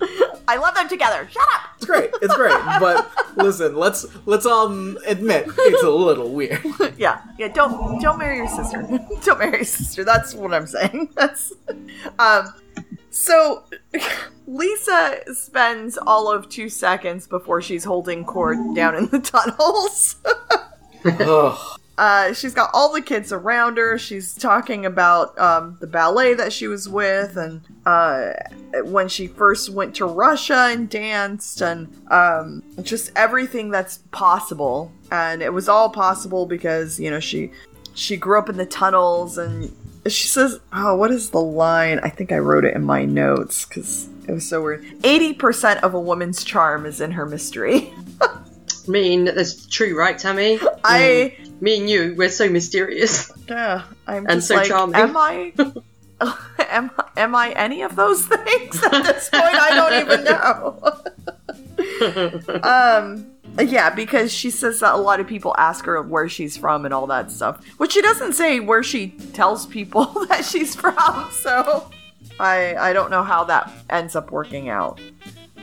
[laughs] I love them together. Shut up. It's great. It's great. But listen, let's let's um admit it's a little weird. [laughs] yeah, yeah. Don't don't marry your sister. don't marry your sister. That's what I'm saying. That's um. So [laughs] Lisa spends all of two seconds before she's holding Cord down in the [laughs] tunnels. [laughs] Uh, she's got all the kids around her. She's talking about um, the ballet that she was with, and uh, when she first went to Russia and danced, and um, just everything that's possible. And it was all possible because you know she she grew up in the tunnels, and she says, "Oh, what is the line?" I think I wrote it in my notes because it was so weird. Eighty percent of a woman's charm is in her mystery. I [laughs] mean, that's true, right, Tammy? I. Me and you, we're so mysterious. Yeah, I'm And so like, charming. am I, [laughs] am am I any of those things [laughs] at this point? I don't even know. um, yeah, because she says that a lot of people ask her where she's from and all that stuff, which she doesn't say where she tells people [laughs] that she's from. So, I I don't know how that ends up working out.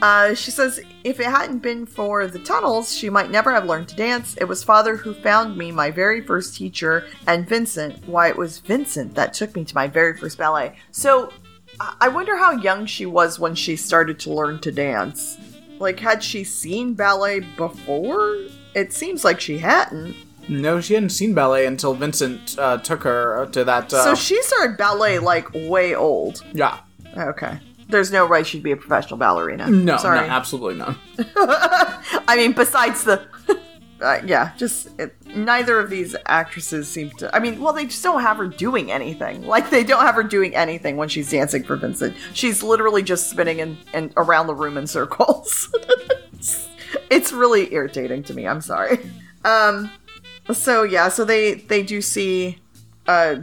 Uh, she says, if it hadn't been for the tunnels, she might never have learned to dance. It was father who found me, my very first teacher, and Vincent. Why, it was Vincent that took me to my very first ballet. So, I I wonder how young she was when she started to learn to dance. Like, had she seen ballet before? It seems like she hadn't. No, she hadn't seen ballet until Vincent uh, took her to that. Uh, So she started ballet, like, way old. yeah. Okay. There's no way she'd be a professional ballerina. No, Sorry. no, absolutely not. [laughs] I mean, besides the. Uh, yeah, just it, neither of these actresses seem to. I mean, well, they just don't have her doing anything. Like they don't have her doing anything when she's dancing for Vincent. She's literally just spinning and and around the room in circles. it's, [laughs] it's really irritating to me. I'm sorry. Um. So yeah, so they they do see. Uh,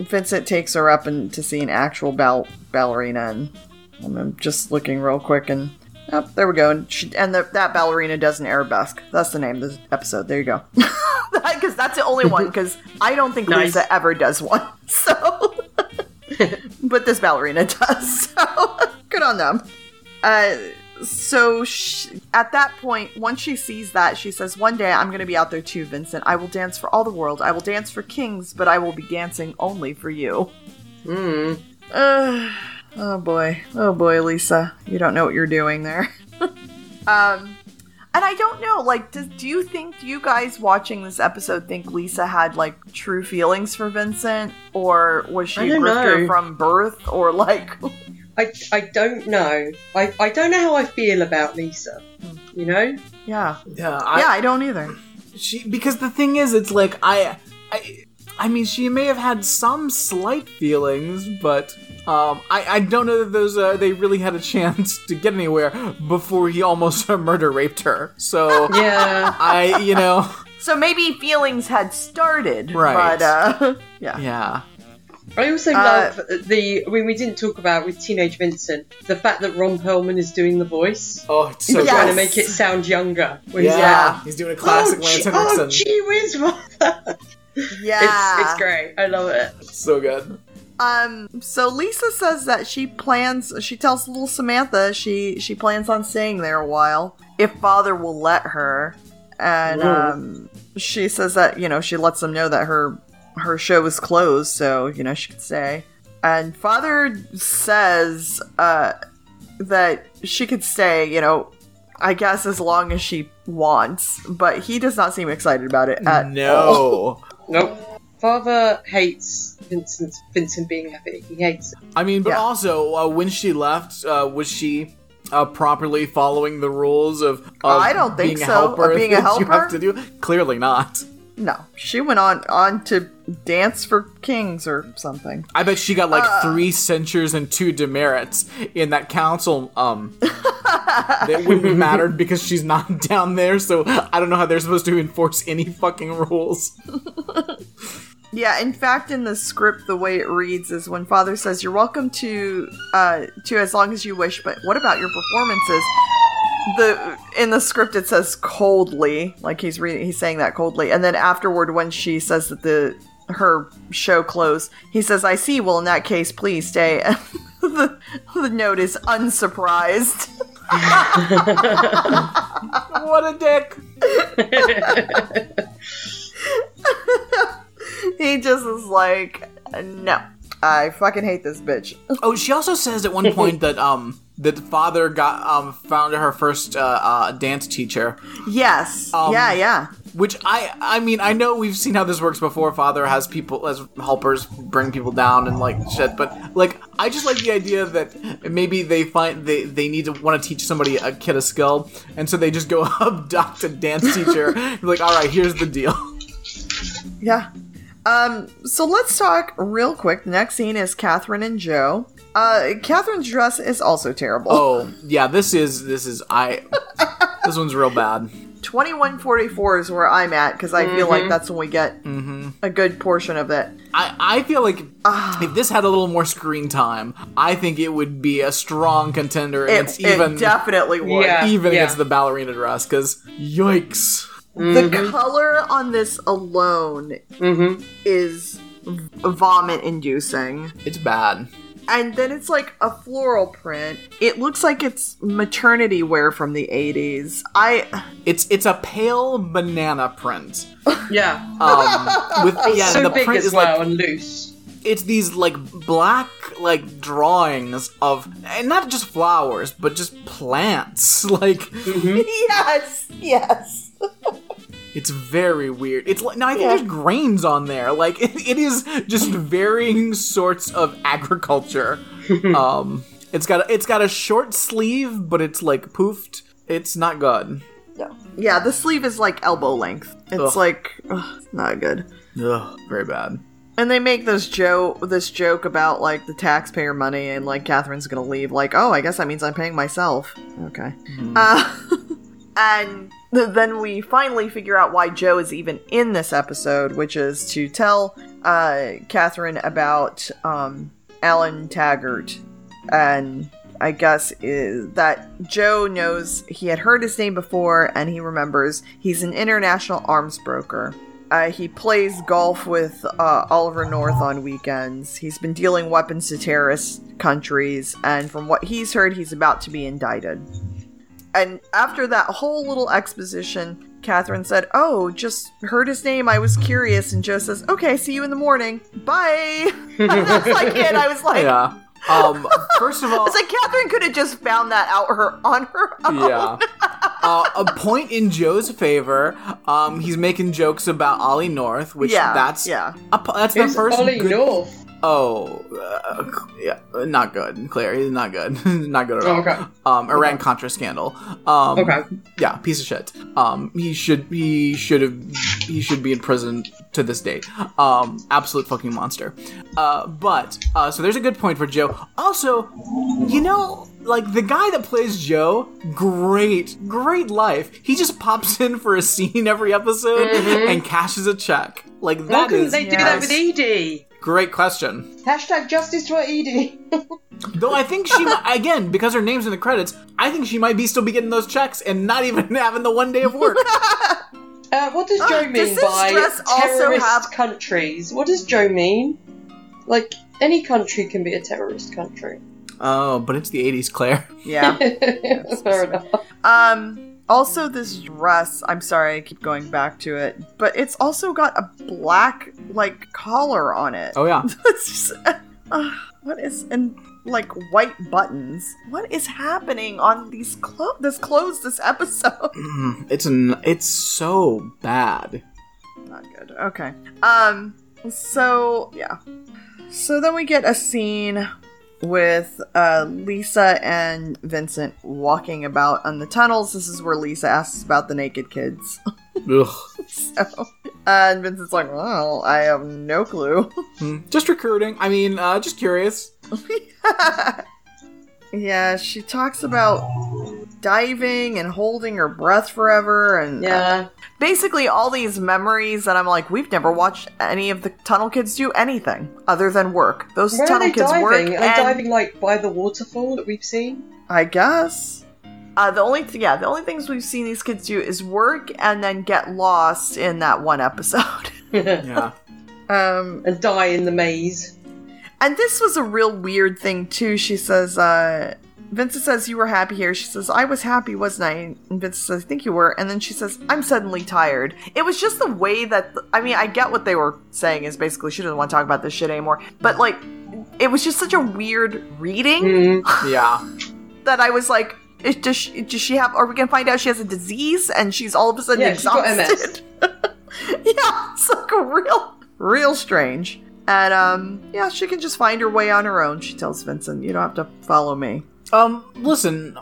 Vincent takes her up and to see an actual ball- ballerina, and I'm just looking real quick and Oh, there we go. And, she, and the, that ballerina does an arabesque. That's the name of the episode. There you go. [laughs] Because that's the only [laughs] one. Because I don't think Nice. Lisa ever does one. [laughs] So, but this ballerina does. So, good on them. Uh, so she, at that point, once she sees that, she says, One day I'm going to be out there too, Vincent. I will dance for all the world. I will dance for kings, but I will be dancing only for you. Hmm. Uh, oh boy. Oh boy, Lisa. You don't know what you're doing there. [laughs] um, and I don't know, like, do, do you think, do you guys watching this episode think Lisa had, like, true feelings for Vincent? Or was she I a don't grifter know. from birth? Or, like, I, I don't know. I, I don't know how I feel about Lisa. You know? yeah. Yeah, I, yeah, I don't either. she because the thing is, it's like I, I, I mean, she may have had some slight feelings, but um, I, I don't know that those uh, they really had a chance to get anywhere before he almost [laughs] murder raped her. So Yeah. I, you know, So maybe feelings had started, Right. but uh, [laughs] yeah. yeah, I also Uh, love the when we didn't talk about with teenage Vincent the fact that Ron Perlman is doing the voice. oh, it's so He's Yes. trying to make it sound younger. When he's Yeah, he's doing a classic oh, Lance gee, Henriksen. oh, gee whiz, mother. Yeah. It's, it's great. I love it. So good. Um, so Lisa says that she plans she tells little Samantha she she plans on staying there a while if father will let her. And Ooh. um she says that, you know, she lets them know that her her show is closed, so, you know, she could stay. And father says uh that she could stay, you know, I guess as long as she wants, but he does not seem excited about it at all. no. Nope. Father hates Vincent. Vincent being happy. He hates it. I mean, but Yeah. also uh, when she left, uh, was she uh, properly following the rules of, of I don't think being a so. helper Of being a that [laughs] you have to do? Clearly not. No, she went on on to dance for kings or something. I bet she got like Uh. three censures and two demerits in that council. Um, that wouldn't have mattered [laughs] because she's not [laughs] down there. So I don't know how they're supposed to enforce any fucking rules. Yeah, in fact, in the script, the way it reads is when Father says, "You're welcome to uh, to as long as you wish, but what about your performances?" The in the script it says coldly, like he's reading, he's saying that coldly, and then afterward, when she says that the her show closed, he says, "I see. Well, in that case, please stay." [laughs] the, the note is unsurprised. [laughs] What a dick! [laughs] [laughs] he just is like, "No, I fucking hate this bitch." Oh, she also says at one point [laughs] that um that father got um found her first uh, uh dance teacher. Yes. Um, yeah. Yeah. Which I I mean I know we've seen how this works before. Father has people as helpers bring people down and like shit, but like I just like the idea that maybe they find they they need to want to teach somebody a kid a skill, and so they just go [laughs] abduct a dance teacher. like, all right, here's the deal. Yeah. Um, so let's talk real quick. The next scene is Catherine and Joe. Uh, Catherine's dress is also terrible. Oh yeah, this is this is I. [laughs] this one's real bad. 2144 is where I'm at because I feel like that's when we get a good portion of it. I, I feel like if this had a little more screen time, I think it would be a strong contender It, against even it definitely would. Yeah. even against the ballerina dress. Because yikes, The color on this alone Mm-hmm. is v- vomit inducing. it's bad. And then it's like a floral print. It looks like it's maternity wear from the 80s. I It's it's a pale banana print. Yeah. Um, with [laughs] yeah, so the big print as is well like and loose. it's these like black like drawings of and not just flowers but just plants. [laughs] Like [laughs] yes, yes. It's very weird. It's like now I think Yeah. there's grains on there. Like [laughs] it, it is just varying sorts of agriculture. [laughs] um, it's got a, it's got a short sleeve, but it's like poofed. It's not good. No. Yeah, the sleeve is like elbow length. It's Ugh. like ugh, not good. Ugh, very bad. And they make this joke, this joke about like the taxpayer money, and like Catherine's gonna leave. Like, oh, I guess that means I'm paying myself. Okay. Uh, [laughs] and then we finally figure out why Joe is even in this episode, which is to tell uh, Catherine about um, Alan Taggart, and I guess is that Joe knows he had heard his name before, and he remembers he's an international arms broker. Uh, he plays golf with uh, Oliver North on weekends. He's been dealing weapons to terrorist countries, and from what he's heard, he's about to be indicted. And after that whole little exposition, Catherine said, "Oh, just heard his name. I was curious." And Joe says, "Okay, see you in the morning. Bye." [laughs] That's like it. I was like, yeah. Um, first of [laughs] all, it's like Catherine could have just found that out her on her own. yeah. Uh, a point in Joe's favor. Um, he's making jokes about Ollie North, which Yeah, that's yeah. a po- that's the Who's first Ollie good- North? Oh, uh, yeah, not good. Claire, he's not good. [laughs] not good at all. Okay. Um, Iran Contra scandal. Um, Okay. Yeah, piece of shit. Um, he should he should have he should be in prison to this day. Um, absolute fucking monster. Uh, but uh, so there's a good point for Joe. Also, you know, like the guy that plays Joe, great, great life. He just pops in for a scene every episode and cashes a check. Like Why that couldn't is they do that with. Edie? Great question. Hashtag justice for Edie. Though I think she mi- again because her name's in the credits, I think she might be still be getting those checks and not even [laughs] having the one day of work. [laughs] Uh, what does Oh, Joe does mean this by dress also terrorist have- countries? What does Joe mean? Like, any country can be a terrorist country. oh, but it's the '80s, Claire. Yeah. [laughs] Fair enough. Um. Also, this dress. I'm sorry, I keep going back to it, but it's also got a black like collar on it. Oh yeah. [laughs] just, uh, what is and like white buttons. What is happening on these clothes? This clothes this episode. [laughs] Mm, it's an it's so bad. Not good. Okay. Um. So yeah. So then we get a scene with uh, Lisa and Vincent walking about on the tunnels. This is where Lisa asks about the naked kids. [laughs] Ugh. so, and Vincent's like, "Well, I have no clue." [laughs] Hmm. Just recruiting. I mean, uh, just curious. [laughs] yeah, she talks about diving and holding her breath forever, and uh, Yeah. basically all these memories that I'm like, we've never watched any of the Tunnel Kids do anything other than work. Those Where are Tunnel they Kids diving? work, Are and diving, like, by the waterfall that we've seen? I guess. Uh, the only th- yeah, the only things we've seen these kids do is work and then get lost in that one episode. [laughs] [laughs] Yeah. um, and die in the maze. and this was a real weird thing too. She says, uh, Vincent says you were happy here. She says I was happy, wasn't I? And Vincent says I think you were. And then she says I'm suddenly tired. It was just the way that I mean I get what they were saying is basically she doesn't want to talk about this shit anymore. But like, it was just such a weird reading. Mm. [laughs] Yeah. that I was like, is, does, she, does she have? Are we gonna find out she has a disease and she's all of a sudden Yeah, exhausted? [laughs] yeah, it's like a real, real strange. And um, yeah, she can just find her way on her own. She tells Vincent, "You don't have to follow me." Um. Listen,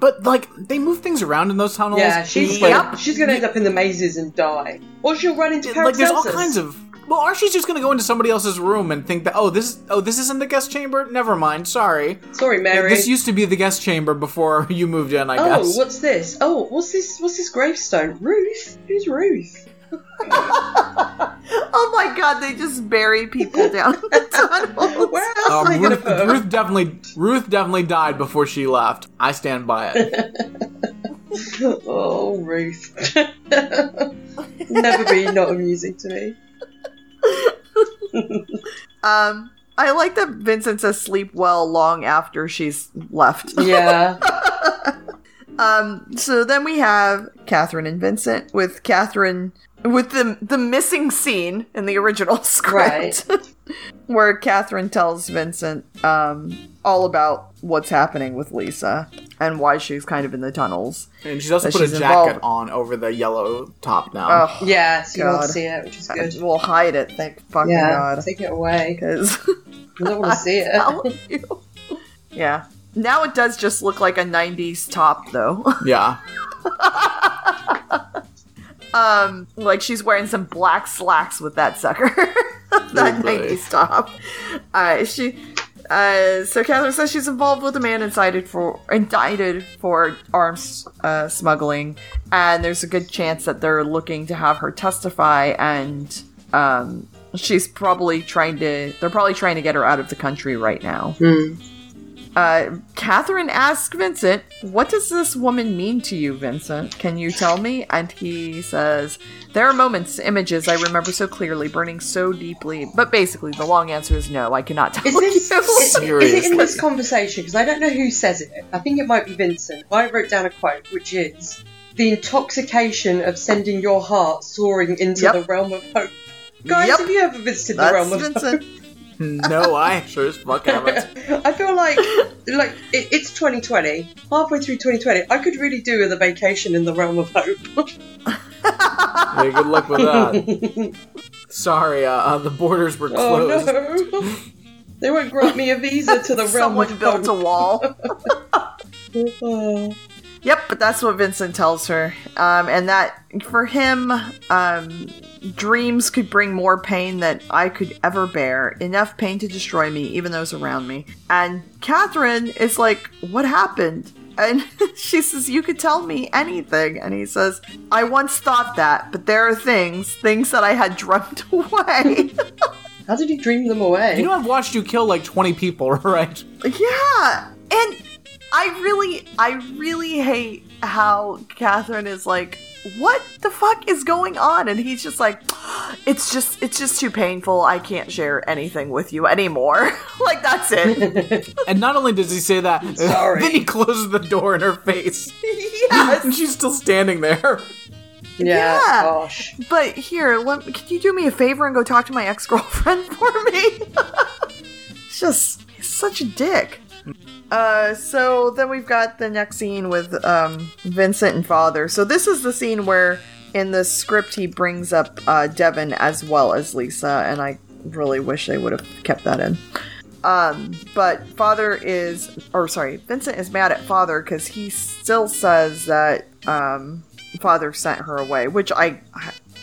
but like they move things around in those tunnels. Yeah, she's Yep. gonna, she's gonna end up in the mazes and die. Or she'll run into like there's all kinds of. Well, or she's just gonna go into somebody else's room and think that oh this oh this isn't the guest chamber. Never mind. Sorry. Sorry, Mary. This used to be the guest chamber before [laughs] you moved in. I oh, guess. Oh, what's this? Oh, what's this? What's this gravestone? Ruth? Who's Ruth? [laughs] Oh my god, they just bury people down in the tunnel. Where else Um, are they gonna Ruth. Ruth definitely Ruth definitely died before she left. I stand by it. [laughs] Oh, Ruth. Never been not amusing to me. [laughs] Um, I like that Vincent says sleep well long after she's left. Yeah. Um, so then we have Catherine and Vincent with Catherine with the the missing scene in the original [laughs] script, [laughs] where Catherine tells Vincent um, all about what's happening with Lisa and why she's kind of in the tunnels. And she's also That put a jacket involved. on over the yellow top now. Oh, Yeah, so you God. won't see it, which is good. we'll hide it. Thank fucking Yeah, God, take it away. because I [laughs] don't want to see it. yeah. Now it does just look like a '90s top, though. yeah. Um, like she's wearing some black slacks with that sucker. [laughs] that Oh, boy. 90s top. Uh, she, uh, so Catherine says she's involved with a man indicted for indicted for arms uh, smuggling, and there's a good chance that they're looking to have her testify, and um, she's probably trying to. They're probably trying to get her out of the country right now. Hmm. Uh, Catherine asks Vincent, What does this woman mean to you, Vincent? Can you tell me? And he says, There are moments, images I remember so clearly, burning so deeply. But basically, the long answer is no, I cannot tell Is this you. is, is it in this conversation? Because I don't know who says it. I think it might be Vincent. I wrote down a quote, which is the intoxication of sending your heart soaring into Yep. the realm of hope. Guys, Yep. have you ever visited the That's realm of Vincent. [laughs] no, I sure as fuck haven't. [laughs] hope? I feel like like it, it's 2020, halfway through 2020. I could really do with a vacation in the realm of hope. [laughs] Yeah, good luck with that. Sorry, uh, uh, the borders were oh closed. no. They won't grant me a visa to the realm Someone of built a hope. wall. Oh. Yep, but that's what Vincent tells her. Um, and that for him, um, dreams could bring more pain than I could ever bear. Enough pain to destroy me, even those around me. And Catherine is like, What happened? And [laughs] she says, You could tell me anything. And he says, I once thought that, but there are things, things that I had dreamt [laughs] away. How did he dream them away? You know, I've watched you kill like 20 people, [laughs] right? Yeah, and I really, I really hate how Catherine is like, "What the fuck is going on?" And he's just like, "It's just, it's just too painful. I can't share anything with you anymore. [laughs] like that's it." [laughs] And not only does he say that, [laughs] Sorry. then he closes the door in her face. yes, And she's still standing there. yeah, Yeah. gosh. but here, let, can you do me a favor and go talk to my ex girlfriend for me? It's just he's such a dick. Uh, so then we've got the next scene with um, Vincent and Father. So this is the scene where in the script he brings up uh, Devin as well as Lisa, and I really wish they would have kept that in. Um, but Father is, or sorry, Vincent is mad at Father because he still says that um, Father sent her away, which I,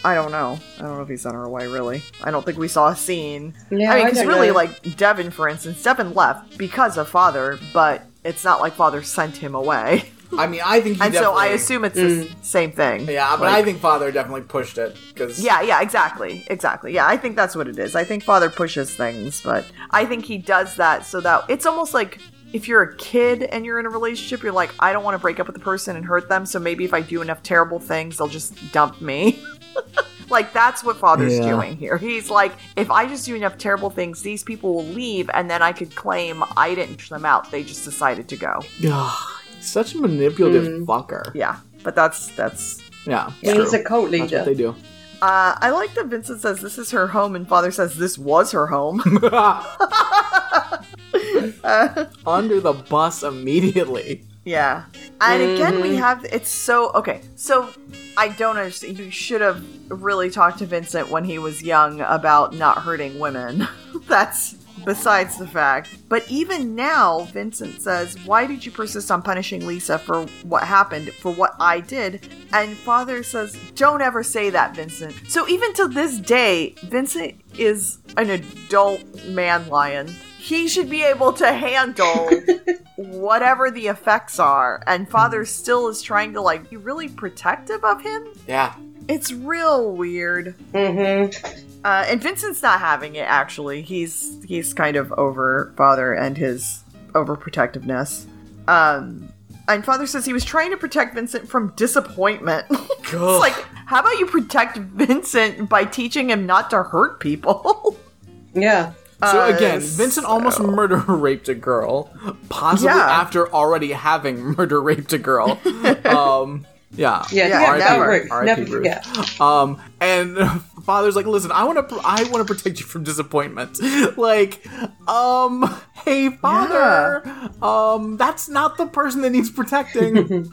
I, I don't know. I don't know if he sent her away. Really, I don't think we saw a scene. Yeah, I mean, I because really, know. like Devin, for instance, Devin left because of Father, but it's not like Father sent him away, [laughs] I mean, I think he and so I assume it's the mm. same thing. Yeah, but Like- I think Father definitely pushed it. Because Yeah, yeah, exactly. Exactly. Yeah, I think that's what it is. I think father pushes things, but I think he does that so that it's almost like if you're a kid and you're in a relationship, you're like, I don't want to break up with the person and hurt them, so maybe if I do enough terrible things, they'll just dump me. [laughs] like that's what father's Yeah. doing here. He's like, if I just do enough terrible things, these people will leave and then I could claim I didn't push them out. They just decided to go. Ugh, such a manipulative Mm. fucker. Yeah. But that's that's Yeah, Yeah, he's a cult That's what leader. they do. uh I like that Vincent says this is her home and father says this was her home. [laughs] [laughs] uh, [laughs] Under the bus immediately. Yeah. And again, we Mhm. have it's so okay. So I don't understand. You should have really talked to Vincent when he was young about not hurting women. [laughs] That's besides the fact. But even now, Vincent says, Why did you persist on punishing Lisa for what happened, for what I did? And father says, Don't ever say that, Vincent. So even to this day, Vincent is an adult man lion. He should be able to handle [laughs] whatever the effects are. And father still is trying to like be really protective of him. Yeah. it's real weird. Mm-hmm. uh, and vincent's not having it actually. He's he's kind of over father and his overprotectiveness. Um and father says he was trying to protect vincent from disappointment. [laughs] It's like how about you protect vincent by teaching him not to hurt people? [laughs] Yeah. So Uh, again, Vincent almost murder [laughs] raped a girl, possibly Yeah. after already having murder raped a girl. [laughs] um, yeah, Yeah, Yeah, never, never. Ruth, R.I.P. never Ruth. forget. Um, and [laughs] father's like, listen, I want to, I want to protect you from disappointment. like, um, hey, father, um, that's not the person that needs protecting.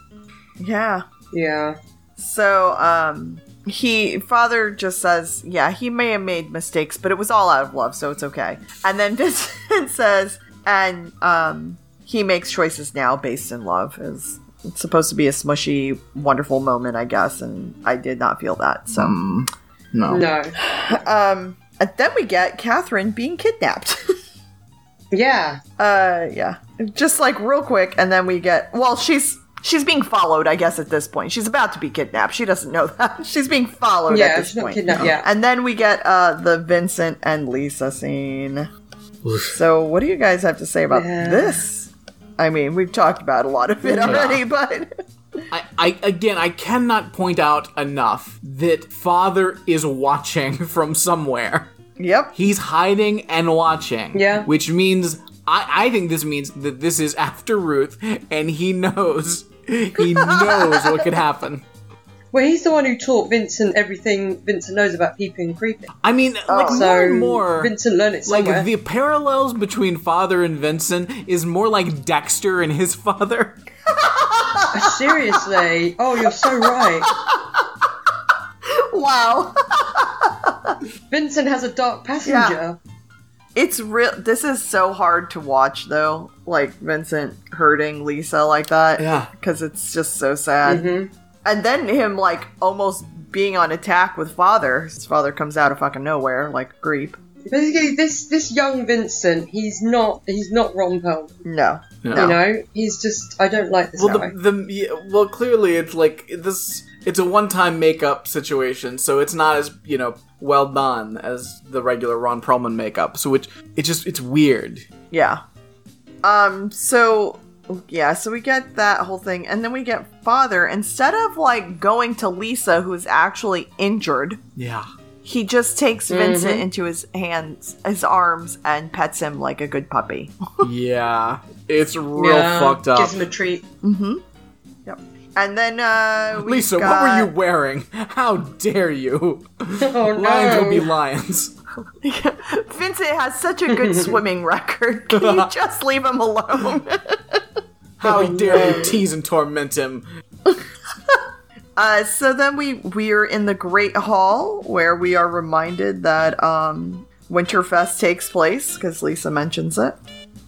yeah Yeah. So, um, he father just says, yeah, he may have made mistakes, but it was all out of love, so it's okay. And then [laughs] Vincent says, and um, he makes choices now based in love. Is it's supposed to be a smushy, wonderful moment, I guess, and I did not feel that. So, um, no. No. [sighs] um, and then we get Catherine being kidnapped. [laughs] Yeah. uh, yeah, just like real quick, and then we get well, she's. She's being followed, I guess, at this point. She's about to be kidnapped. She doesn't know that. [laughs] She's being followed at Yeah, this she's not point. kidnapped yet. And then we get uh, the Vincent and Lisa scene. So, what do you guys have to say about Yeah. this? I mean, we've talked about a lot of it already, but I, I again, I cannot point out enough that father is watching [laughs] from somewhere. yep. He's hiding and watching. Yeah. Which means I, I think this means that this is after Ruth, and he knows he knows what could happen. Well, he's the one who taught Vincent everything Vincent knows about peeping and creeping. I mean, like Oh. more and more. Vincent learned it like the parallels between father and Vincent is more like Dexter and his father. [laughs] Seriously. Oh, you're so right. Wow. Vincent has a dark passenger. It's real. This is so hard to watch, though. Like Vincent hurting Lisa like that. Yeah. Because it's just so sad. Mhm. And then him, like, almost being on attack with father. His father comes out of fucking nowhere, like creep. Basically, this this young Vincent, he's not he's not Ron Perlman. No. Yeah. You know, he's just I don't like this Well, guy. the, the yeah, well, clearly it's like this. It's a one-time makeup situation, so it's not as you know well done as the regular Ron Perlman makeup. So it it just it's weird. Yeah. Um, so yeah, so we get that whole thing, and then we get father. Instead of like going to Lisa, who's actually injured, Yeah. he just takes Vincent Mhm. into his hands, his arms, and pets him like a good puppy. [laughs] yeah. It's real Yeah, fucked up. Gives him a treat. Mm-hmm. Yep. And then uh Lisa, what were you wearing? How dare you? [laughs] Oh Lions will be no! lions. [laughs] Vincent has such a good [laughs] swimming record. Can you just leave him alone? How Oh, dare you tease and torment him? Uh, so then we we're in the Great Hall where we are reminded that um, Winterfest takes place because Lisa mentions it.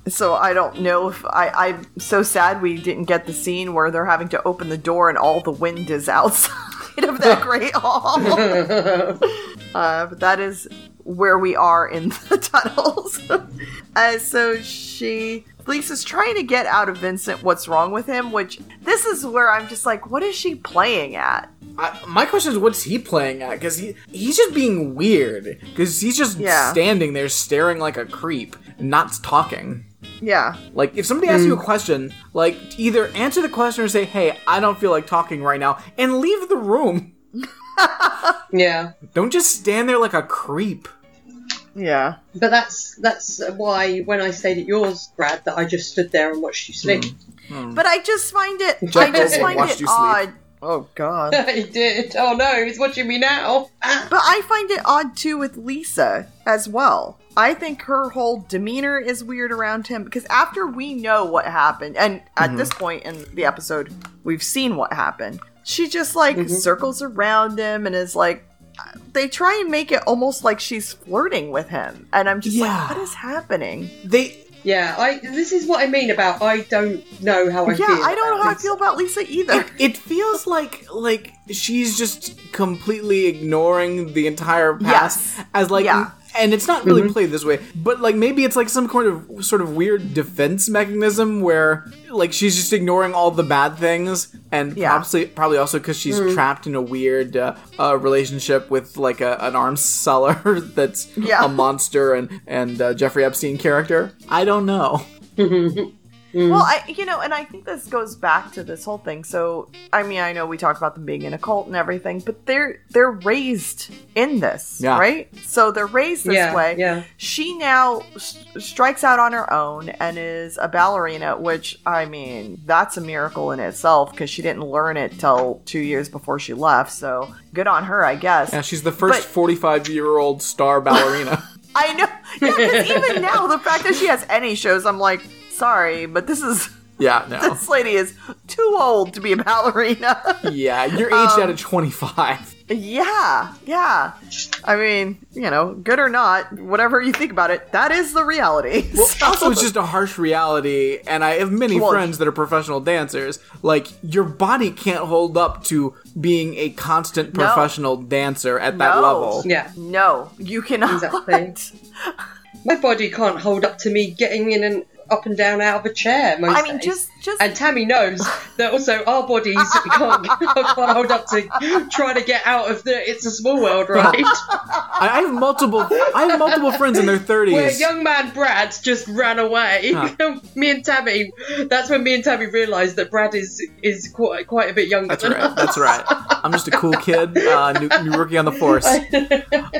So I don't know if I I'm so sad we didn't get the scene where they're having to open the door and all the wind is outside [laughs] of that [laughs] Great Hall. [laughs] uh, but that is where we are in the tunnels. uh, so she Lisa's trying to get out of Vincent what's wrong with him, which this is where I'm just like, what is she playing at? I, my question is, what's he playing at? Because he he's just being weird. Because he's just Yeah. standing there staring like a creep, not talking. Yeah. Like, if somebody asks you a hmm. question, like, either answer the question or say, hey, I don't feel like talking right now, and leave the room. [laughs] yeah, Don't just stand there like a creep. Yeah. but that's that's why when I stayed at yours, Brad, that I just stood there and watched you sleep. Hmm. Hmm. But I just find it I Jack just Goldblum find it you sleep. odd. Oh god. [laughs] he did. Oh no, he's watching me now. But I find it odd too with Lisa as well. I think her whole demeanor is weird around him because after we know what happened, and at mm-hmm. this point in the episode, we've seen what happened, she just like mm-hmm. circles around him and is like, they try and make it almost like she's flirting with him. And I'm just Yeah. like, what is happening? They. Yeah, I. This is what I mean about I don't know how I yeah, feel. I don't know about how I feel about Lisa either. It feels like like she's just completely ignoring the entire past Yes. as like Yeah. And it's not really played this way, but like maybe it's like some kind of sort of weird defense mechanism where like she's just ignoring all the bad things and Yeah. probably probably also because she's trapped in a weird uh, uh, relationship with like a, an arms seller [laughs] that's Yeah. a monster and and uh, Jeffrey Epstein character. I don't know. [laughs] Mm. Well, I you know, and I think this goes back to this whole thing. So, I mean, I know we talk about them being in a cult and everything, but they're they're raised in this, Yeah. right? So they're raised this Yeah, way. yeah. She now s- strikes out on her own and is a ballerina, which I mean, that's a miracle in itself because she didn't learn it till two years before she left. So good on her, I guess. Yeah, she's the first 45 year old star ballerina. [laughs] I know, yeah, because even now, the fact that she has any shows, I'm like, sorry, but this is. yeah, no. [laughs] This lady is too old to be a ballerina. [laughs] Yeah, you're aged Um, out of 25. yeah, yeah. I mean, you know, good or not, whatever you think about it, that is the reality. [laughs] Well, So- also, it's just a harsh reality, and I have many Well- friends that are professional dancers. Like, your body can't hold up to being a constant No. professional dancer at that No. level. Yeah, no, you cannot. Exactly. my body can't hold up to me getting in an up and down out of a chair. Most I mean, days. just just And Tammy knows that also our bodies can't, can't hold up to trying to get out of the It's a Small World, right? [laughs] I, I have multiple. I have multiple friends in their thirties. [laughs] Where thirties. young man Brad just ran away. Huh. [laughs] me and Tammy. That's when me and Tammy realised that Brad is is quite quite a bit younger. That's than right. That's right. I'm just a cool kid, uh, new, new rookie on the force.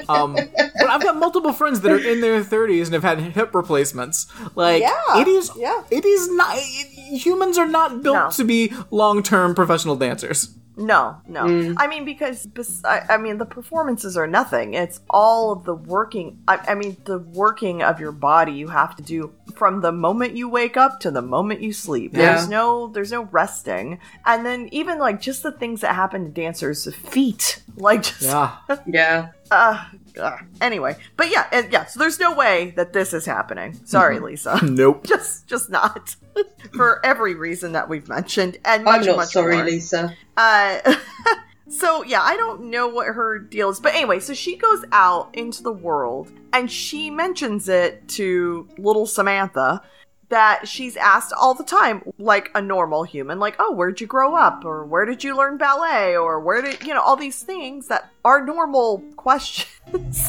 Um, but I've got multiple friends that are in their 30s and have had hip replacements. Like Yeah, it is. yeah. It is not. It, humans are not built No. to be long-term professional dancers. No, no. Mm. I mean, because bes- I, I mean, the performances are nothing. It's all of the working. I, I mean, the working of your body you have to do from the moment you wake up to the moment you sleep. Yeah. There's no, there's no resting. And then even like just the things that happen to dancers' feet, like just Yeah. yeah. [laughs] uh, uh, anyway. But yeah, and, yeah. So there's no way that this is happening. Sorry, Mm-hmm. Lisa. [laughs] Nope. [laughs] just, just not. [laughs] For every reason that we've mentioned, and much, I'm not much sorry, more. Lisa. Uh, so yeah, I don't know what her deal is, but anyway, so she goes out into the world and she mentions it to little Samantha that she's asked all the time, like a normal human, like, "Oh, where'd you grow up?" or "Where did you learn ballet?" or "Where did you know all these things that are normal [laughs] questions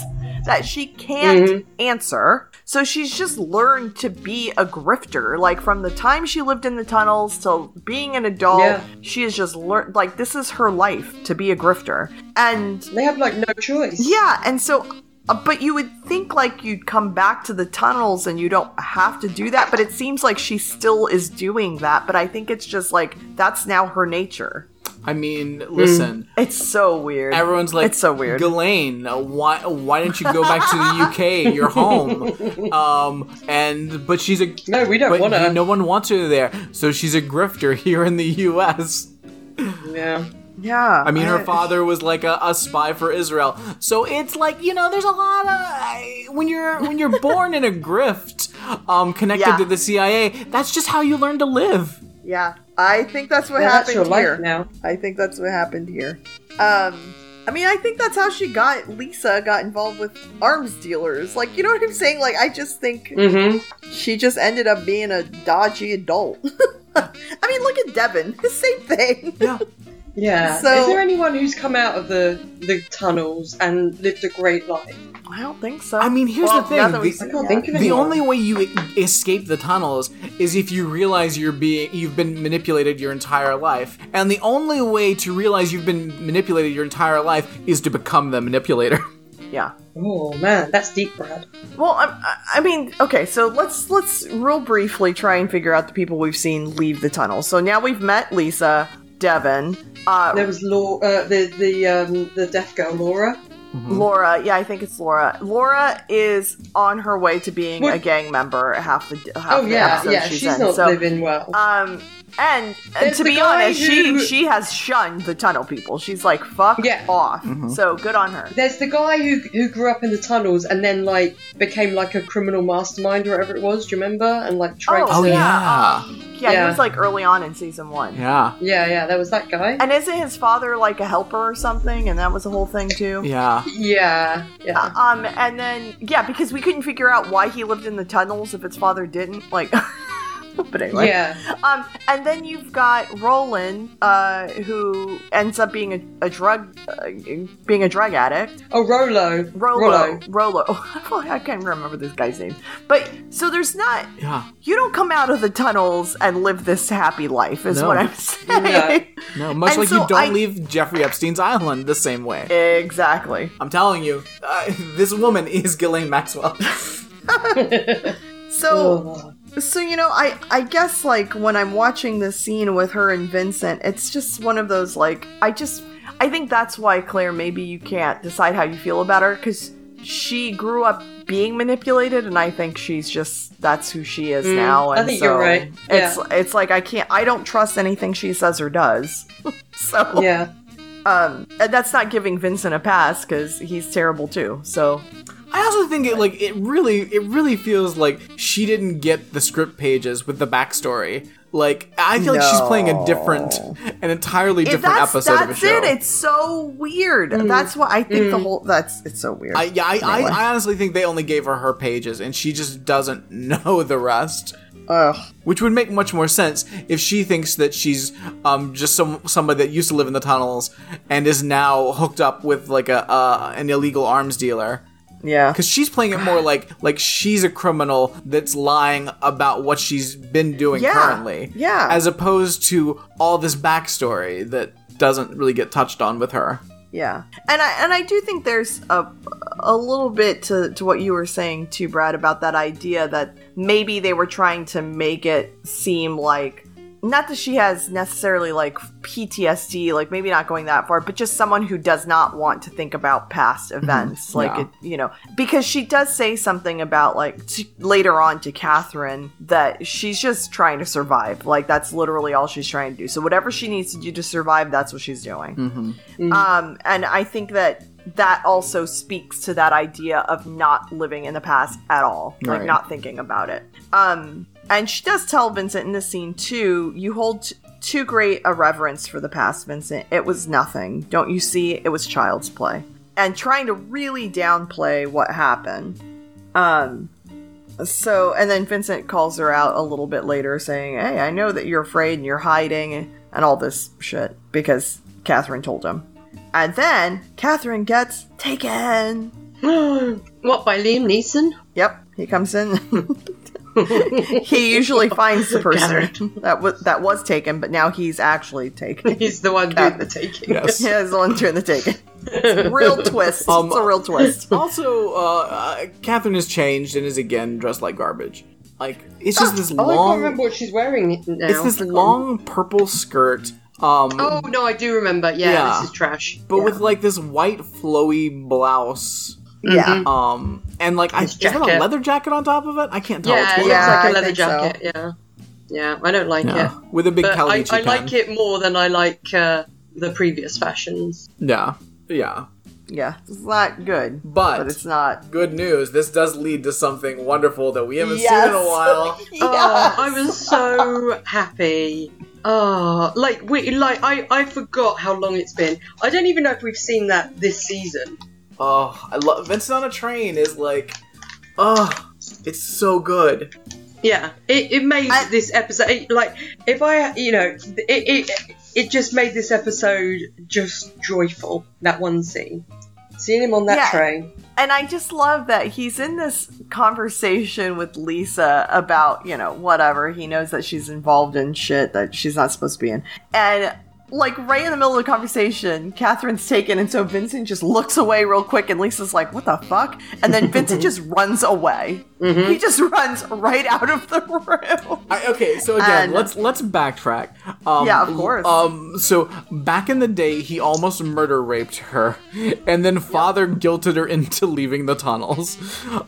that she can't mm-hmm. answer." So she's just learned to be a grifter, like from the time she lived in the tunnels till being an adult. Yeah. She has just learned, like, this is her life to be a grifter. And They have like no choice. yeah, and so, but you would think like you'd come back to the tunnels and you don't have to do that, but it seems like she still is doing that. But I think it's just like that's now her nature. I mean, listen. It's so weird. Everyone's like, it's so weird. Ghislaine, uh, why why didn't you go back to the [laughs] UK? You're home. Um, and but she's a No, we don't want to. no one wants her there, so she's a grifter [laughs] here in the U.S. Yeah. Yeah, I mean, her father was like a, a spy for Israel, so it's like you know, there's a lot of when you're when you're born in a grift, um, connected Yeah. to the CIA. That's just how you learn to live. Yeah, I think that's what Yeah, that's happened your here. life now. I think that's what happened here. Um, I mean, I think that's how she got Lisa got involved with arms dealers. Like, you know what I'm saying? Like, I just think Mm-hmm. she just ended up being a dodgy adult. [laughs] I mean, look at Devin. [laughs] Same thing. Yeah. Yeah. So- Is there anyone who's come out of the the tunnels and lived a great life? I don't think so. I mean, here's Well, the thing, now that we the- I can't that. think of The anyone. only way you e- escape the tunnels is if you realize you're being you've been manipulated your entire life. And the only way to realize you've been manipulated your entire life is to become the manipulator. [laughs] Yeah. Oh man, that's deep, Brad. Well, I, I- I mean, okay, so let's let's real briefly try and figure out the people we've seen leave the tunnel. So now we've met Lisa, Devin, uh, There was Law, uh, the the um, the deaf girl Laura. Laura. Yeah, I think it's Laura. Laura is on her way to being What- a gang member. Half the half Oh the yeah, episode yeah. she's, She's, in. not so, living well. um, and, and to be honest, who- she she has shunned the tunnel people. She's like, fuck Yeah. off. So good on her. There's the guy who who grew up in the tunnels and then like became like a criminal mastermind or whatever it was. Do you remember? And like tried Oh, to. yeah. Yeah, he was like early on in season one. Yeah. Yeah, yeah. There was that guy. And isn't his father like a helper or something? And that was the whole thing too. Yeah. Yeah, yeah. Um, and then yeah, because we couldn't figure out why he lived in the tunnels if his father didn't. Like, [laughs] but anyway. Yeah, Um, and then you've got Roland, uh, who ends up being a, a drug, uh, being a drug addict. Oh, Rolo. Rolo, Rolo. Oh, [laughs] I can't remember this guy's name. But so there's not. Yeah. You don't come out of the tunnels and live this happy life, is No. what I'm saying. No, much And like so you don't I- leave Jeffrey Epstein's island the same way. exactly. I'm telling you, uh, this woman is Ghislaine Maxwell. [laughs] So. Oh. So you know, I I guess like when I'm watching this scene with her and Vincent, it's just one of those like I just I think that's why Claire maybe you can't decide how you feel about her cuz she grew up being manipulated and I think she's just that's who she is Mm, now I and think so you're right. It's it's like I can't I don't trust anything she says or does. [laughs] so Yeah. um and that's not giving Vincent a pass cuz he's terrible too. So I also think it like it really it really feels like she didn't get the script pages with the backstory. Like I feel like she's playing a different, an entirely different that's, episode that's of a show. That's it. It's so weird. That's why I think the whole that's it's so weird. I, yeah, I, I, I honestly think they only gave her her pages, and she just doesn't [laughs] know the rest. Ugh. Which would make much more sense if she thinks that she's um, just some somebody that used to live in the tunnels and is now hooked up with like a uh, an illegal arms dealer. Yeah. Because she's playing it more like like she's a criminal that's lying about what she's been doing Yeah, currently. yeah. As opposed to all this backstory that doesn't really get touched on with her. Yeah, and I and I do think there's a a little bit to to what you were saying too, Brad, about that idea that maybe they were trying to make it seem like not that she has necessarily like PTSD, like maybe not going that far, but just someone who does not want to think about past events, like Yeah. it, you know, because she does say something about like t- later on to Catherine that she's just trying to survive, like that's literally all she's trying to do. So whatever she needs to do to survive, that's what she's doing. Um, and I think that that also speaks to that idea of not living in the past at all, like Right. not thinking about it. Um, and she does tell Vincent in this scene too, you hold t- too great a reverence for the past, Vincent. It was nothing. Don't you see? It was child's play. And trying to really downplay what happened. Um, so, and then Vincent calls her out a little bit later, saying, Hey, I know that you're afraid and you're hiding and all this shit because Catherine told him. And then Catherine gets taken. [gasps] what by Liam Neeson? Yep, he comes in. [laughs] [laughs] he usually finds the person that was that was taken, but now he's actually taken. He's the one doing the taking. [laughs] Yes. He is the one doing the taking. It's a real [laughs] twist. Um, it's a real twist. Also, uh, uh, Catherine has changed and is again dressed like garbage. Like it's just this Oh, I can't remember what she's wearing now. It's this long purple skirt. Um, Oh no, I do remember. Yeah, Yeah. this is trash. but with like this white flowy blouse. Yeah. Um, and like, I, His is that a leather jacket on top of it? I can't tell. Yeah, It's it looks Yeah, like I a leather think so. jacket. Yeah, yeah. I don't like yeah. it, with a big but I, I like it more than I like uh, the previous fashions. Yeah, yeah. Yeah. It's not good. But- but it's not. Good news. This does lead to something wonderful that we haven't seen in a while. [laughs] Oh, I was so happy. Oh, like we like I I forgot how long it's been. I don't even know if we've seen that this season. Oh, I love Vincent on a train is like, oh, it's so good. Yeah, it, it made I- this episode it- like if I you know it, it it just made this episode just joyful. That one scene, seeing him on that Yeah. train. And I just love that he's in this conversation with Lisa about, you know, whatever. He knows that she's involved in shit that she's not supposed to be in. And like right in the middle of the conversation, Catherine's taken, and so Vincent just looks away real quick, and Lisa's like, "What the fuck?" And then Vincent just [laughs] runs away. He just runs right out of the room. I, okay, so again, And- let's let's backtrack. Um, Yeah, of course. Um, so back in the day, he almost murder raped her, and then father guilted her into leaving the tunnels.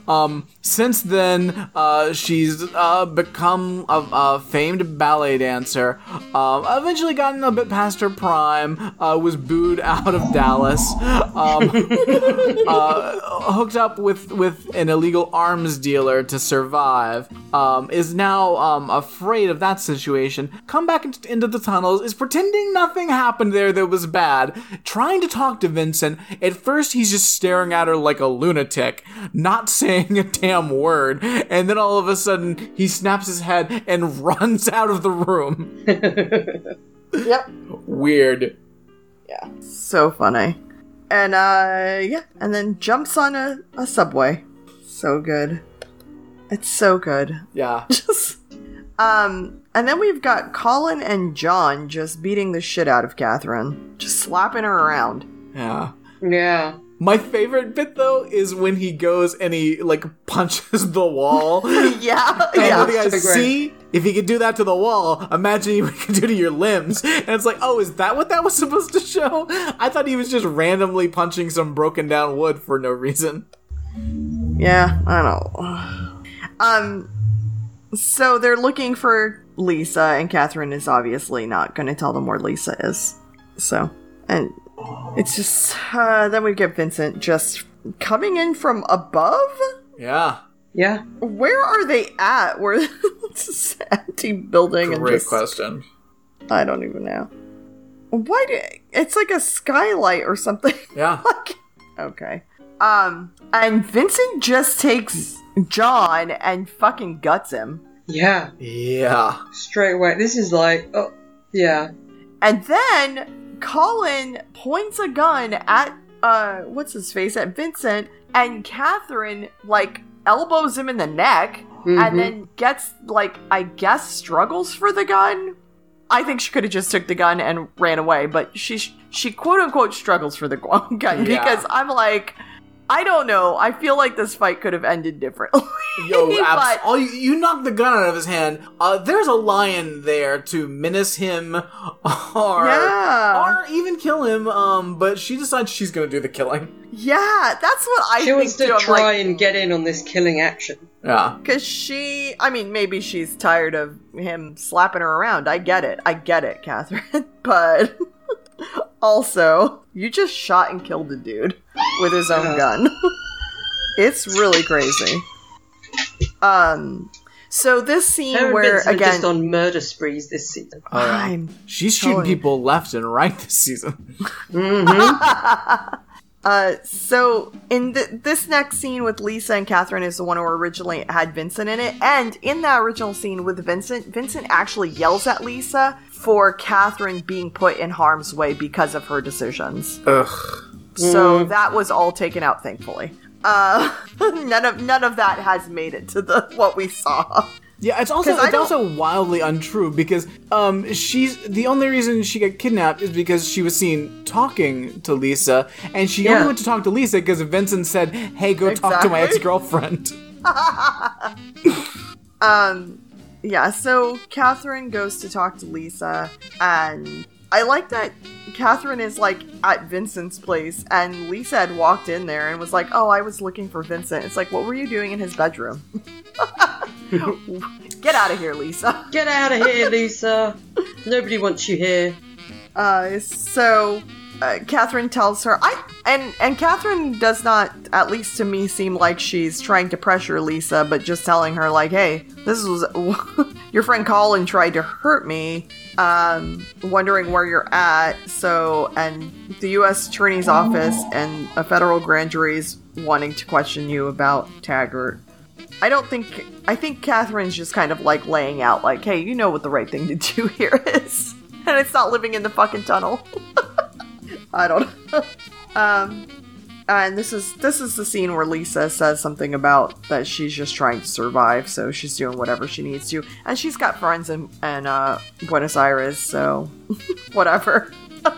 Um, since then, uh, she's uh, become a, a famed ballet dancer. Um, eventually gotten a bit past her prime. Uh, was booed out of Dallas. Um, [laughs] uh, hooked up with with an illegal arms dealer to survive. Um, is now um, afraid of that situation. Come back into the tunnels. Is pretending nothing happened there that was bad. Trying to talk to Vincent. At first, he's just staring at her like a lunatic, not [laughs] saying a damn word. And then all of a sudden, he snaps his head and [laughs] runs out of the room. Yep. Weird. Yeah. So funny. And uh yeah, and then jumps on a, a subway. So good. It's so good. Yeah. [laughs] Just um and then we've got Colin and John just beating the shit out of Catherine. Just slapping her around. Yeah. Yeah. My favorite bit though is when he goes and he like [laughs] punches the wall. [laughs] And Yeah, the yeah. other guy, great. see, if he could do that to the wall, imagine what he could do to your limbs. And it's like, oh, is that what that was supposed to show? I thought he was just randomly punching some broken down wood for no reason. Yeah, I know. Um so they're looking for Lisa and Catherine is obviously not going to tell them where Lisa is. So, and it's just uh, then we get Vincent just coming in from above. Yeah. Yeah. Where are they at? Where it's [laughs] this empty building and Great just question. I don't even know. Why do it's like a skylight or something? [laughs] Yeah. like okay. Um and Vincent just takes John and fucking guts him. Yeah. Yeah. Straight away. This is like, oh, yeah. And then Colin points a gun at uh what's his face at Vincent and Catherine like elbows him in the neck Mhm. and then gets like I guess struggles for the gun. I think she could have just took the gun and ran away, but she she quote unquote struggles for the [laughs] gun Yeah. because I'm like I don't know. I feel like this fight could have ended differently. [laughs] Yo, But- abs- oh, you, you knocked the gun out of his hand. Uh, there's a lion there to menace him, [laughs] or Yeah. or even kill him. Um, but she decides she's gonna do the killing. yeah, that's what I think. she think wants to too. Try like, and get in on this killing action. Yeah. Because she, I mean, maybe she's tired of him slapping her around. I get it. I get it, Catherine. [laughs] But also, you just shot and killed a dude with his own Yeah. gun. [laughs] it's really crazy. Um, so this scene Her where Vincent are again, just on murder sprees this season. I'm She's shooting Totally. people left and right this season. Mm-hmm. [laughs] Uh, so in th- this next scene with Lisa and Catherine is the one who originally had Vincent in it, and in that original scene with Vincent, Vincent actually yells at Lisa for Catherine being put in harm's way because of her decisions. Ugh. So that was all taken out, thankfully. Uh, [laughs] none of none of that has made it to the what we saw. Yeah, it's also it's also wildly untrue because um she's the only reason she got kidnapped is because she was seen talking to Lisa and she Yeah. only went to talk to Lisa because Vincent said, "Hey, go talk to my ex-girlfriend." [laughs] Um, yeah, so Catherine goes to talk to Lisa, and I like that Catherine is like at Vincent's place, and Lisa had walked in there and was like, Oh, I was looking for Vincent. It's like, What were you doing in his bedroom? [laughs] Get out of here, Lisa. Get out of here, Lisa. Nobody wants you here. Uh, so uh, Catherine tells her, I and and Catherine does not, at least to me, seem like she's trying to pressure Lisa, but just telling her like, "Hey, this was [laughs] your friend Colin tried to hurt me, um, wondering where you're at. So, and the U.S. Attorney's Office and a federal grand jury's wanting to question you about Taggart." I don't think. I think Catherine's just kind of like laying out, like, "Hey, you know what the right thing to do [laughs] here is." and it's not living in the fucking tunnel. [laughs] I don't know. [laughs] um, and this is this is the scene where Lisa says something about that she's just trying to survive, so she's doing whatever she needs to, and she's got friends in, in uh, Buenos Aires, so [laughs] whatever. [laughs]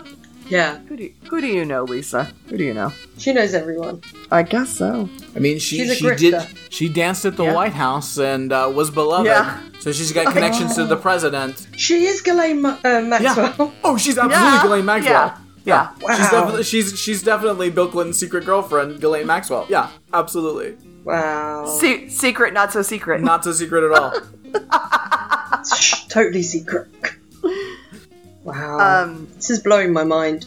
Yeah, Who do you, who do you know, Lisa? Who do you know? she knows everyone. I guess so. I mean, she She's a she did she danced at the Yeah. White House and uh, was beloved. Yeah. So she's got connections to the president. She is Ghislaine Ma- uh, Maxwell. Yeah. Oh, she's absolutely Yeah. Ghislaine Maxwell. Yeah. Yeah. Wow. She's definitely she's she's definitely Bill Clinton's secret girlfriend, Ghislaine Maxwell. Yeah, absolutely. Wow. Se- secret, not so secret. Not so secret at all. Shh, [laughs] totally secret. Wow. Um, this is blowing my mind.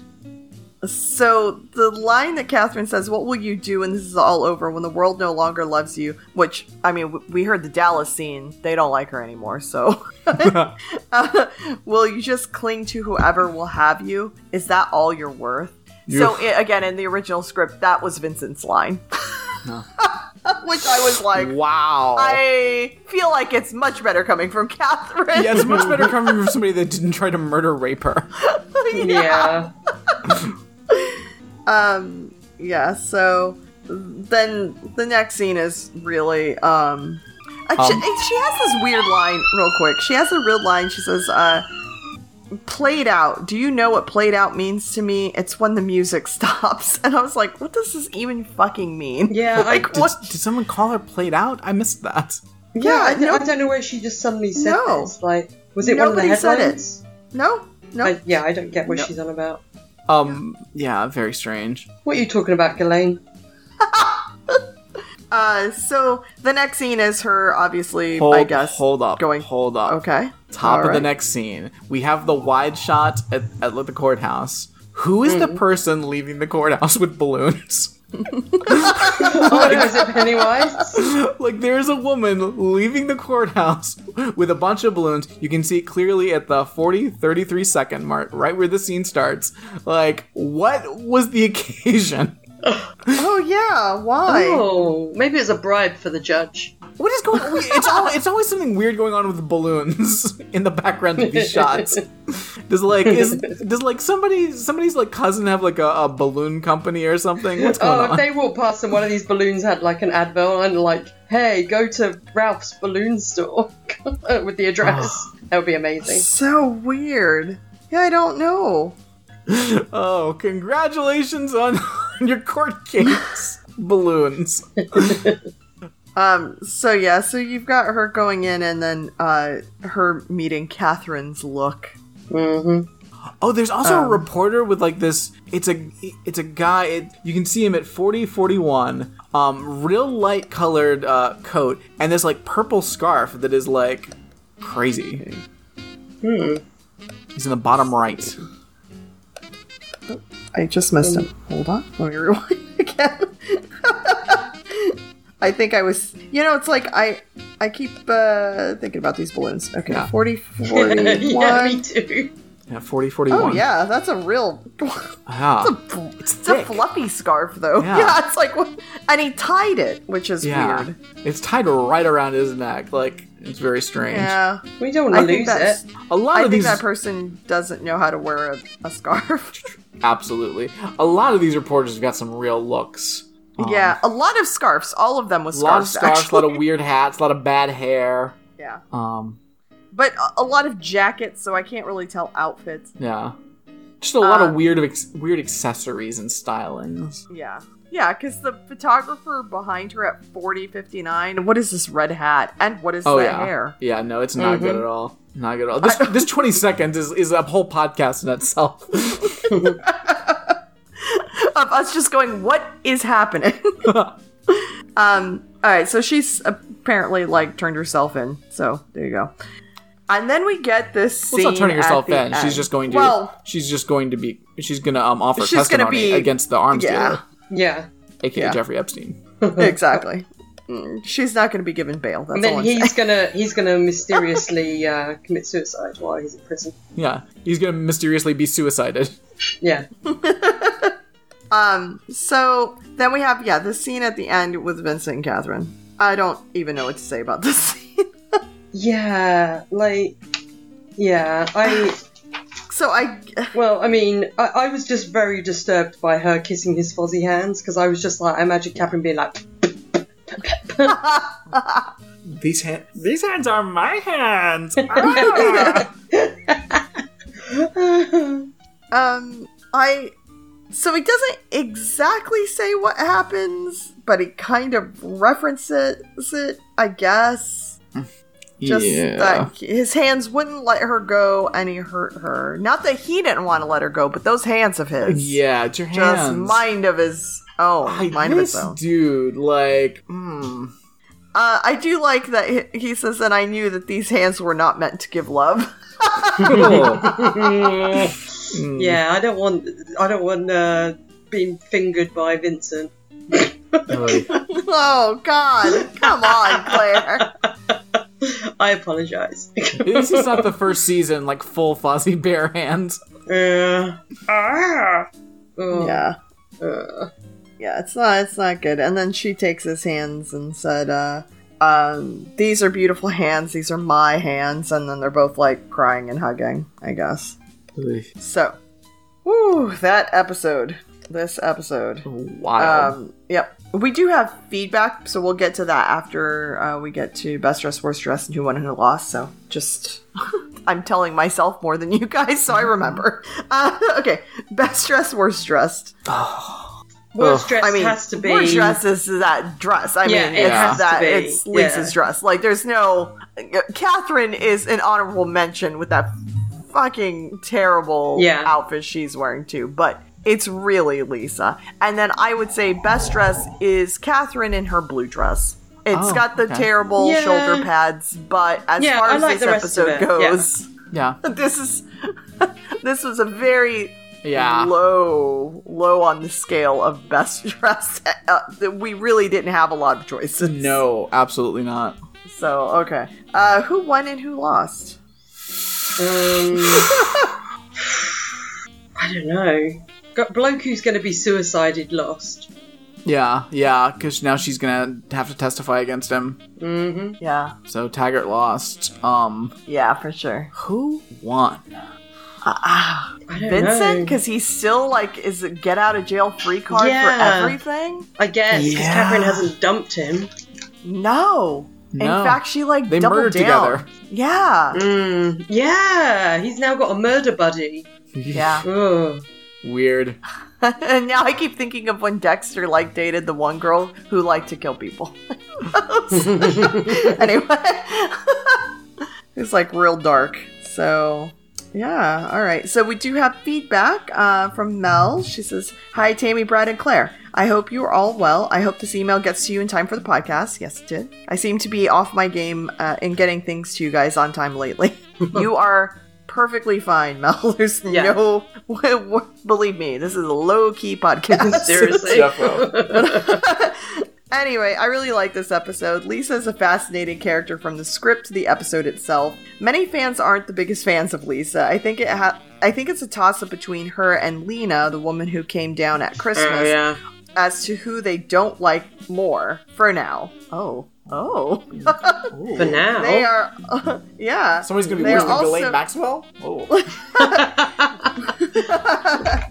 So the line that Catherine says, "What will you do when this is all over? When the world no longer loves you?" Which I mean, w- we heard the Dallas scene; they don't like her anymore. So, [laughs] [laughs] uh, will you just cling to whoever will have you? Is that all you're worth? So Yeah. i again, in the original script, that was Vincent's line, [laughs] which I was like, wow. I feel like it's much better coming from Catherine. yeah, it's much better coming from somebody that didn't try to murder rape her. Yeah. Um yeah so then the next scene is really um, uh, she, Um. she has this weird line real quick she has a real line she says uh played out do you know what played out means to me it's when the music [laughs] stops and i was like what does this even fucking mean Yeah, I- [laughs] like Did, what did someone call her played out? I missed that. Yeah, I, no, I don't know where she just suddenly said No. this. Like, was it one of the Nobody said it. headlines? no no I, yeah, I don't get what No. she's on about. Um, yeah, very strange. What are you talking about, Ghislaine? [laughs] uh so the next scene is her obviously Hold, i guess hold up, going hold up. okay Top of the Alright. next scene, we have the wide shot at, at the courthouse. Who is the Mm. person leaving the courthouse [laughs] with balloons? [laughs] oh, is it Pennywise? like there's a woman leaving the courthouse with a bunch of balloons you can see it clearly at the 40 33 second mark right where the scene starts like what was the [laughs] occasion oh yeah why Oh, maybe it's a bribe for the judge. What is going? It's always, it's always something weird going on with the balloons [laughs] in the background of these shots. Does like is does like somebody somebody's like cousin have like a, a balloon company or something? What's going Oh, on? if they walked past and one of these balloons had like an advert and like, "Hey, go to Ralph's balloon store" [laughs] with the address, [sighs] that would be amazing. So weird. Yeah, I don't know. [laughs] Oh, congratulations on your court case, balloons. Um, so yeah, so you've got her going in and then uh her meeting Catherine's look. hmm Oh, there's also a Um, reporter with like this. It's a it's a guy. It, you can see him at 40, 41. Um, real light colored uh, coat and this like purple scarf that is like crazy. Hmm. He's in the bottom right. I just missed him. Hold on. Let me rewind [laughs] again. [laughs] I think I was you know, it's like I I keep uh thinking about these balloons. Okay, Yeah. 40 [laughs] 41. yeah, me too. Yeah, 40, 41. Oh yeah, that's a real [laughs] Yeah. It's, thick. a fluffy scarf, though. Yeah. [laughs] Yeah, it's like, and he tied it, which is Yeah. weird. It's tied right around his neck. Like, it's very strange. Yeah, We don't I want to think lose it. A lot I of think these. that person doesn't know how to wear a, a scarf. absolutely. A lot of these reporters have got some real looks. Um, yeah, a lot of scarves. All of them with scarves. A lot of scarves. scarves, a lot of weird hats, a lot of bad hair. [laughs] yeah, Um, but a, a lot of jackets, so I can't really tell outfits. yeah. Just a lot of Um, weird ex- weird accessories and stylings. Yeah. Yeah, because the photographer behind her at 4059, what is this red hat? And what is Oh that yeah. hair? Yeah, no, it's not good Mhm. at all. Not good at all. This [laughs] this 20 seconds is, is a whole podcast in itself. [laughs] of us just going, what is happening? [laughs] um, all right, so she's apparently like turned herself in. So there you go. And then we get this scene. Well, it's not turning herself the in. She's just going to. Well, she's just going to be. She's going to um offer She's testimony be- against the arms yeah. dealer, Yeah. aka Yeah. Jeffrey Epstein. [laughs] exactly. Mm, She's not going to be given bail. That's And all then I'm saying. he's gonna [laughs] he's gonna mysteriously uh, commit suicide while he's in prison. Yeah, he's going to mysteriously be suicided. Yeah. Um, so then we have yeah the scene at the end with Vincent and Catherine. I don't even know what to say about this [laughs] scene. Yeah. Like. Yeah. I. so I Well, I mean, I, I was just very disturbed by her kissing his fuzzy hands because I was just like, I imagine Catherine being like, [laughs] These hands. These hands are my hands. [laughs] um I so he doesn't exactly say what happens, but he kind of references it, I guess. [laughs] Just yeah. that his hands wouldn't let her go and he hurt her. Not that he didn't want to let her go, but those hands of his. yeah, it's your Just mind of his own. I, mind of his own. dude, like, mm, Uh, I do like that he, he says, and I knew that these hands were not meant to give love. [laughs] [laughs] mm, yeah, I don't want, I don't want uh, being fingered by Vincent. really. [laughs] oh, God. Come on, Claire. [laughs] I apologize. this is not the first season, like full fuzzy bare hands. uh, ah. Oh, Yeah. uh. Yeah, it's not it's not good. And then she takes his hands and said, uh, um, these are beautiful hands, these are my hands, and then they're both like crying and hugging, I guess. So Woo, that episode. This episode. Wild. Um, yep. We do have feedback, so we'll get to that after uh, we get to best dress, worst dress, and who won and who lost. So just, [laughs] I'm telling myself more than you guys, so I remember. [laughs] Uh, okay, best dress, worst dressed. [sighs] Worst Ugh. dress I mean, has to be. worst dress is that dress. I Yeah, mean, it it's has that to be. it's Lisa's Yeah. dress. Like, there's no. Catherine is an honorable mention with that fucking terrible Yeah. outfit she's wearing too, but it's really Lisa. And then I would say best dress is Catherine in her blue dress. It's Oh, got the okay. terrible Yeah. shoulder pads, but as Yeah, far as like this the rest of episode goes, yeah. [laughs] this is [laughs] this was a very Yeah. low low on the scale of best [laughs] dress. Uh, that we really didn't have a lot of choices. No, absolutely not. So okay, uh, who won and who lost? Um, I don't know. Got bloke who's going to be suicided lost. Yeah, yeah, because now she's gonna have to testify against him. Mm-hmm. Yeah. So Taggart lost. Um, Yeah, for sure. who won? I don't Vincent, know. because he's still like is a get out of jail free card Yeah. for everything. I guess because Yeah. Catherine hasn't dumped him. No. No. In fact, she like They doubled murdered down. together. Yeah. Mm. Yeah, he's now got a murder buddy. Yeah. Ugh. [laughs] Weird. and [laughs] now I keep thinking of when Dexter like dated the one girl who liked to kill people. [laughs] anyway, it's like real dark. So yeah, all right. So we do have feedback uh, from Mel. She says, "Hi, Tammy, Brad, and Claire. I hope you are all well. I hope this email gets to you in time for the podcast. Yes, it did. I seem to be off my game uh, in getting things to you guys on time lately. [laughs] you are." Perfectly fine, Mel. [laughs] There's Yeah. no, [laughs] believe me, this is a low key podcast. Seriously. Defo. Anyway, I really like this episode. Lisa is a fascinating character from the script to the episode itself. Many fans aren't the biggest fans of Lisa. I think it ha- I think it's a toss up between her and Lena, the woman who came down at uh, Christmas, Oh yeah. as to who they don't like more for now. Oh. Oh. [laughs] For now. they are [laughs] yeah. Somebody's gonna be They're worse than also- Ghislaine Maxwell. Oh,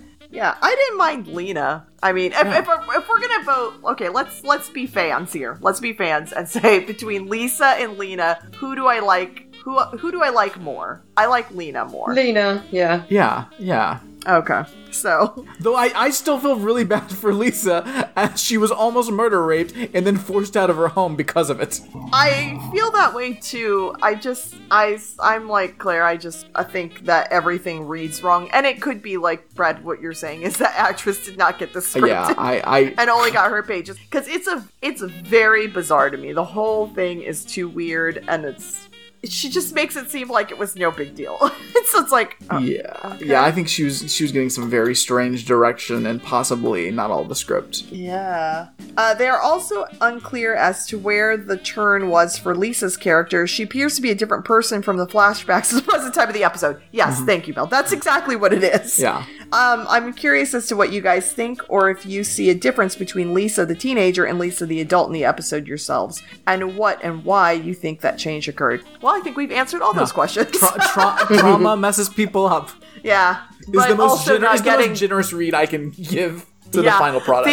[laughs] yeah, I didn't mind Lena. I mean, if, if, we're, if we're gonna vote, okay, let's let's be fans here. Let's be fans and [laughs] say between Lisa and Lena, who do I like? Who who do I like more? I like Lena more. Lena, yeah. yeah, yeah. Okay, so [laughs] Though I, I still feel really bad [laughs] for Lisa, as she was almost murder raped and then forced out of her home because of it. I feel that way too. I just I I'm like Claire. I just I think that everything reads wrong, and it could be like Brad. What you're saying is [laughs] that actress did not get the script. Yeah, I, I and only got her pages because it's a it's very bizarre to me. The whole thing is too weird, and it's she just makes it seem like it was no big deal. [laughs] so it's like, oh, yeah, okay. yeah. I think she was she was getting some very strange direction and possibly not all the script. yeah. Uh, they are also unclear as to where the turn was for Lisa's character. She appears to be a different person from the flashbacks [laughs] to the time of the episode. Yes, thank you, Mel. That's exactly what it is. Yeah, Um, I'm curious as to what you guys think, or if you see a difference between Lisa the teenager and Lisa the adult in the episode yourselves, and what and why you think that change occurred. Well, I think we've answered all those questions. Tra- tra- [laughs] trauma messes people up. yeah, Is the most gener- is the getting most generous read I can give to yeah, the final product.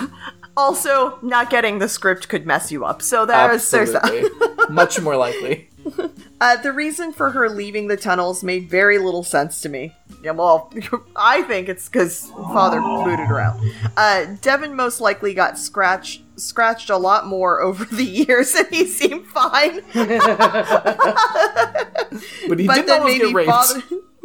the- [laughs] also, not getting the script could mess you up. So there's there's that. Much more likely. [laughs] Uh, the reason for her leaving the tunnels made very little sense to me. Yeah, well, [laughs] I think it's because father booted her out. Uh, Devin most likely got scratched scratched a lot more [laughs] over the years, and he seemed fine. [laughs] But he but did almost get raped. father.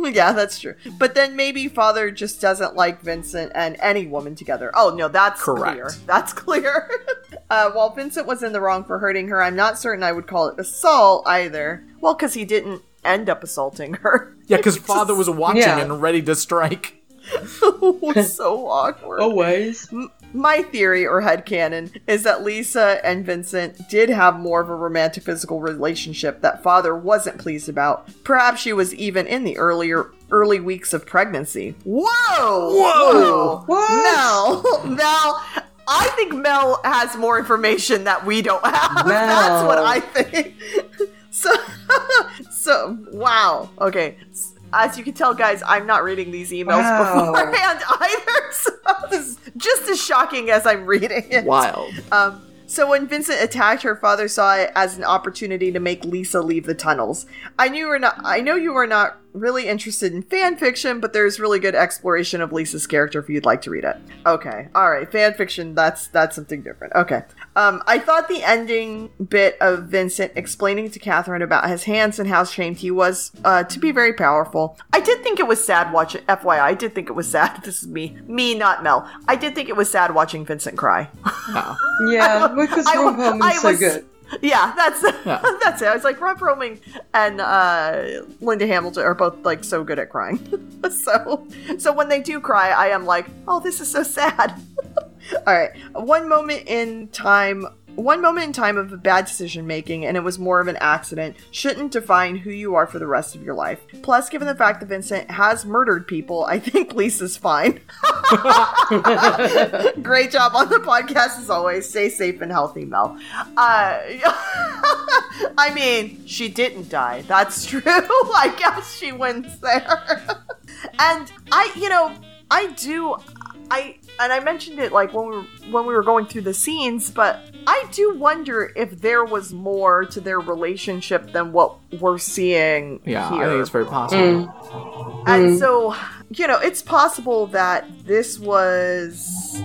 [laughs] Yeah, that's true. But then maybe father just doesn't like Vincent and any woman together. Oh no, that's Correct. clear. That's clear. [laughs] uh, while Vincent was in the wrong for hurting her, I'm not certain I would call it assault either. Well, because he didn't end up assaulting her. Yeah, because [laughs] father was watching Yeah. and ready to strike. [laughs] it was so awkward. Always. My theory or head headcanon is that Lisa and Vincent did have more of a romantic physical relationship that father wasn't pleased about. Perhaps she was even in the earlier early weeks of pregnancy. Whoa! Whoa! What? Mel! [laughs] Mel! I think Mel has more information that we don't have. [laughs] That's what I think. So, so wow. Okay. As you can tell, guys, I'm not reading these emails Wow. beforehand [laughs] either. So this is just as shocking as I'm reading it. Wild. Um, so when Vincent attacked her, father saw it as an opportunity to make Lisa leave the tunnels. I knew you were not. I know you are not really interested in fan fiction, but there's really good exploration of Lisa's character if you'd like to read it. Okay, all right, fan fiction. That's that's something different. Okay. Um, I thought the ending bit of Vincent explaining to Catherine about his hands and how shamed he was uh, to be very powerful. I did think it was sad watching. FYI, I did think it was sad. [laughs] This is me, me, not Mel. I did think it was sad watching Vincent cry. [laughs] Yeah. Yeah, because I- Ron Perlman's I so was- good. Yeah, that's [laughs] Yeah. that's it. I was like, Ron Perlman and uh, Linda Hamilton are both like so good at crying. so, so when they do cry, I am like, oh, this is so sad. [laughs] All right, one moment in time one moment in time of bad decision making and it was more of an accident shouldn't define who you are for the rest of your life. Plus, given the fact that Vincent has murdered people, I think Lisa's fine. [laughs] Great job on the podcast as always. Stay safe and healthy, Mel. Uh, [laughs] I mean, she didn't die. That's true. I guess she wins there. and I, you know, I do I and I mentioned it like when we were when we were going through the scenes, but I do wonder if there was more to their relationship than what we're seeing Yeah, here. I think it's very possible. Mm. And so, you know, it's possible that this was.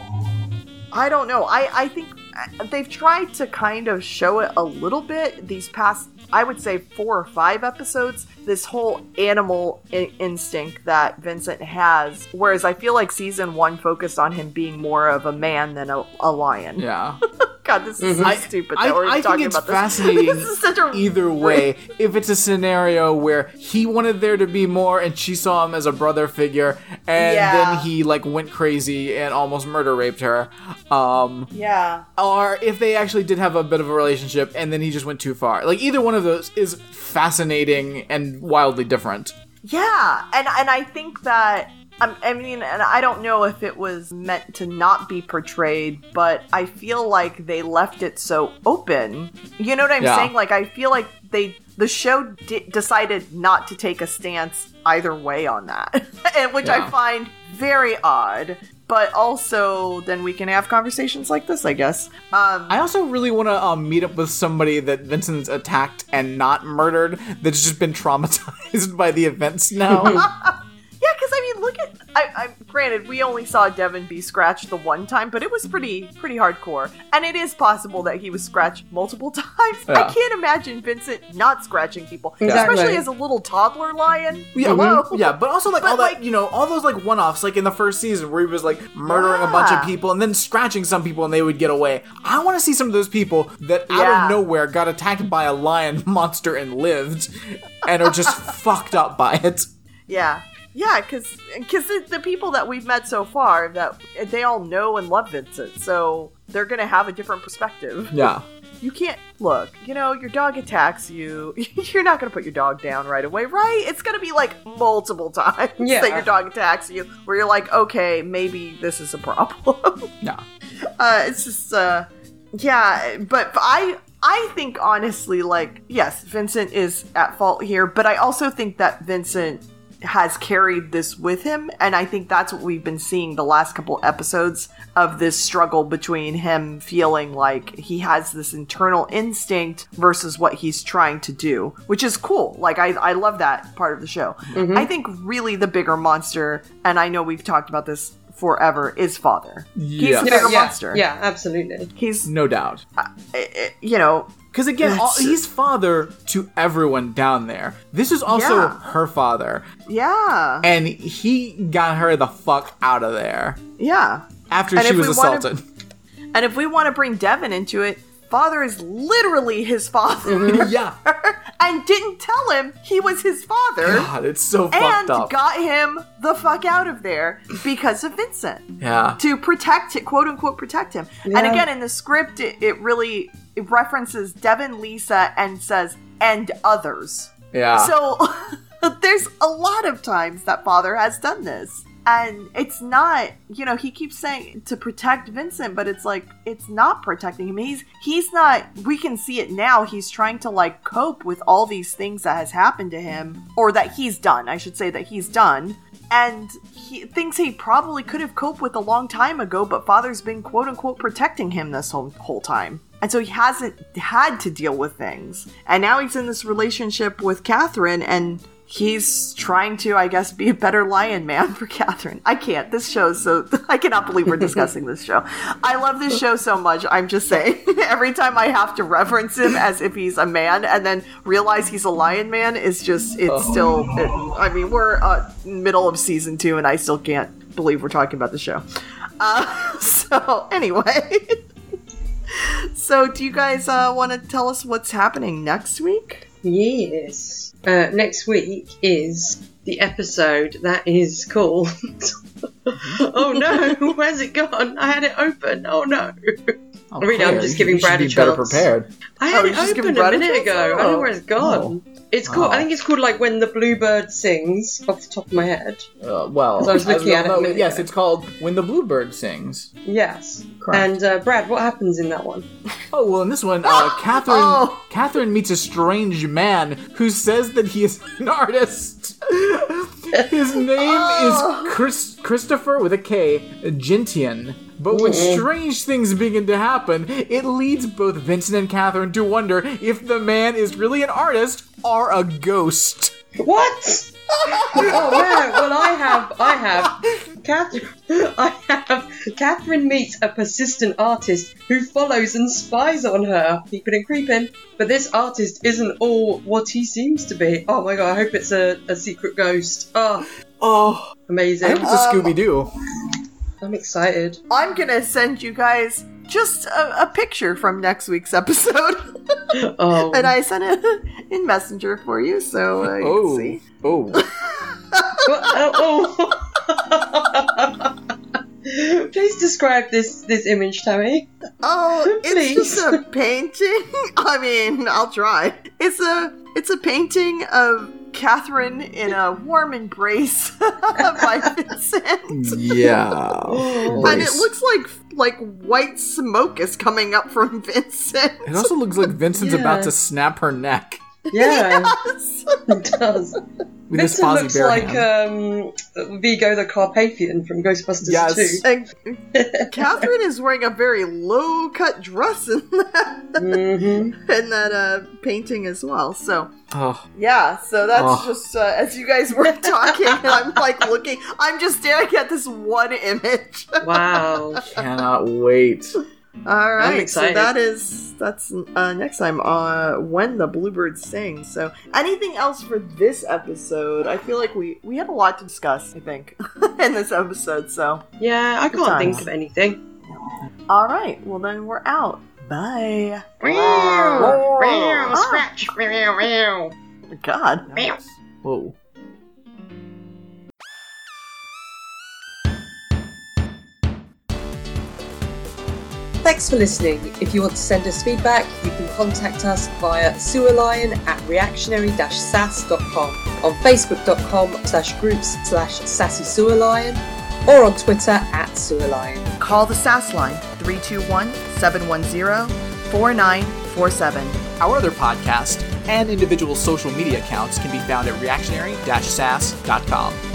I don't know. I, I think uh, they've tried to kind of show it a little bit these past, I would say, four or five episodes. This whole animal I- instinct that Vincent has. Whereas I feel like season one focused on him being more of a man than a, a lion. Yeah. [laughs] God, this is so stupid I- that we're I think talking it's about this. fascinating [laughs] this is such a Either way, if it's a scenario where he wanted there to be more and she saw him as a brother figure and Yeah. then he like went crazy and almost murder raped her, um Yeah. or if they actually did have a bit of a relationship and then he just went too far. Like either one of those is fascinating and wildly different. Yeah, and and I think that I mean, and I don't know if it was meant to not be portrayed, but I feel like they left it so open. You know what I'm Yeah. saying? Like I feel like they the show di- decided not to take a stance either way on that, [laughs] and which Yeah. I find very odd. But also, then we can have conversations like this, I guess. Um, I also really want to um, meet up with somebody that Vincent's attacked and not murdered that's just been traumatized [laughs] by the events now. [laughs] Yeah, because I mean, look at. I, I granted we only saw Devin be scratched the one time, but it was pretty pretty hardcore, and it is possible that he was scratched multiple [laughs] times. I can't imagine Vincent not scratching people, Exactly. especially as a little toddler lion. Yeah, Hello? yeah, but also like But, all that, like- you know, all those like one-offs, like in the first season where he was like murdering a bunch of people and then scratching some people and they would get away. I want to see some of those people that out Yeah. of nowhere got attacked by a lion [laughs] monster and lived, and are just [laughs] fucked up by it. yeah. Yeah, because the, the people that we've met so far, that they all know and love Vincent, so they're gonna have a different perspective. Yeah, You can't look, you know, your dog attacks you. [laughs] You're not gonna put your dog down right away, right? It's gonna be like multiple [laughs] times Yeah. that your dog attacks you, where you're like, okay, maybe this is a problem. [laughs] yeah, uh, it's just, uh, yeah, but I. I think honestly, like, yes, Vincent is at fault here, but I also think that Vincent has carried this with him, and I think that's what we've been seeing the last couple episodes of this struggle between him feeling like he has this internal instinct versus what he's trying to do, which is cool. Like, I, I love that part of the show. I think really the bigger monster, and I know we've talked about this forever, is Father. He's Yeah. the Yeah, bigger yeah, monster. yeah, absolutely. He's, no doubt. uh, you know, Because again, all, he's father to everyone down there. This is also Yeah. her father, yeah, and he got her the fuck out of there yeah. after And she was we wanna- assaulted. And if we want to bring Devin into it, Father is literally his father. Mm-hmm. [laughs] yeah, and didn't tell him he was his father. God, it's so and fucked up. got him the fuck out of there because of Vincent. yeah, to protect it, quote unquote, protect him. And again, in the script, it, it really it references Devin, Lisa, and says and others. yeah. So [laughs] there's a lot of times that father has done this. And it's not, you know, he keeps saying to protect Vincent, but it's like it's not protecting him. He's he's not we can see it now. He's trying to like cope with all these things that has happened to him or that he's done. I should say that he's done. And he things he probably could have coped with a long time ago, but father's been quote unquote protecting him this whole whole time. And so he hasn't had to deal with things. And now he's in this relationship with Catherine and he's trying to, I guess, be a better lion man [laughs] for Catherine. I can't. This show's so [laughs] I cannot believe we're discussing this show. I love this show so much. I'm just saying. [laughs] Every time I have to reference him as if he's a man and then realize he's a lion man is just it's still it, I mean, we're uh, middle of season 2 and I still can't believe we're talking about the show. Uh, so anyway, so do you guys uh, want to tell us what's happening next week? Yes. Uh, next week is the episode that is called. [laughs] oh no, [laughs] where's it gone? I had it open. Oh no. Oh, Really, I'm just giving Brad a chance. prepared. I Oh, had you're it open a minute ago. I don't know where it's gone. Oh. It's called. Oh. I think it's called like when the bluebird sings. Off the top of my head. Uh, well, I was looking at it a minute yes, it's called When the Bluebird Sings. Yes. Correct. And uh, Brad, what happens in that one? [laughs] Oh well, in this one, uh, [laughs] Catherine Oh. Catherine meets a strange man who says that he is an [laughs] artist. His name Oh. is Chris Christopher with a K Gentian. But when strange things begin to happen, it leads both Vincent and Catherine to wonder if the man is really an artist or a ghost. What? oh man! Well, I have, I have, Catherine. [laughs] I have Catherine meets a persistent artist who follows and spies on her, peeping and creeping. But this artist isn't all what he seems to be. Oh my god! I hope it's a, a secret ghost. Oh, Oh, I amazing! hope it's a Scooby Doo. Um, I'm excited. I'm gonna send you guys just a, a picture from next week's episode, [laughs] Oh, and I sent it [laughs] in Messenger for you, so uh, you Oh, can see. oh. [laughs] oh. [laughs] Please describe this this image, Tammy. Oh, Please. [laughs] it's just a painting. [laughs] I mean, I'll try. It's a it's a painting of Catherine in a warm embrace by Vincent. Yeah. Oh. And it looks like like white smoke is coming up from Vincent. It also looks like Vincent's about to snap her neck. Yeah, [laughs] Yes. it does. With his Vincent looks Bear like um, Vigo the Carpathian from Ghostbusters Yes. 2. And [laughs] Catherine is wearing a very low cut dress in that mm-hmm. [laughs] in that uh, painting as well. So Oh, yeah, so that's Oh. just uh, as you guys were talking, and I'm like looking. I'm just staring at this one image. Wow. cannot wait. All right, so that is that's uh, next time uh, when the bluebird sings. So anything else for this episode? I feel like we we had a lot to discuss. I think [laughs] in this episode. So Yeah, I can't think of anything. all right, well then we're out. Bye. Meow, meow, Scratch. meow, meow. God. Meow. Whoa. Thanks for listening. If you want to send us feedback, you can contact us via sewerlion at reactionary-sass.com, on facebook.com slash groups slash sassy sewerlion, or on Twitter at sewerlion. Call the SAS line 321 710 4947. Our other podcast and individual social media accounts can be found at reactionary-sass.com.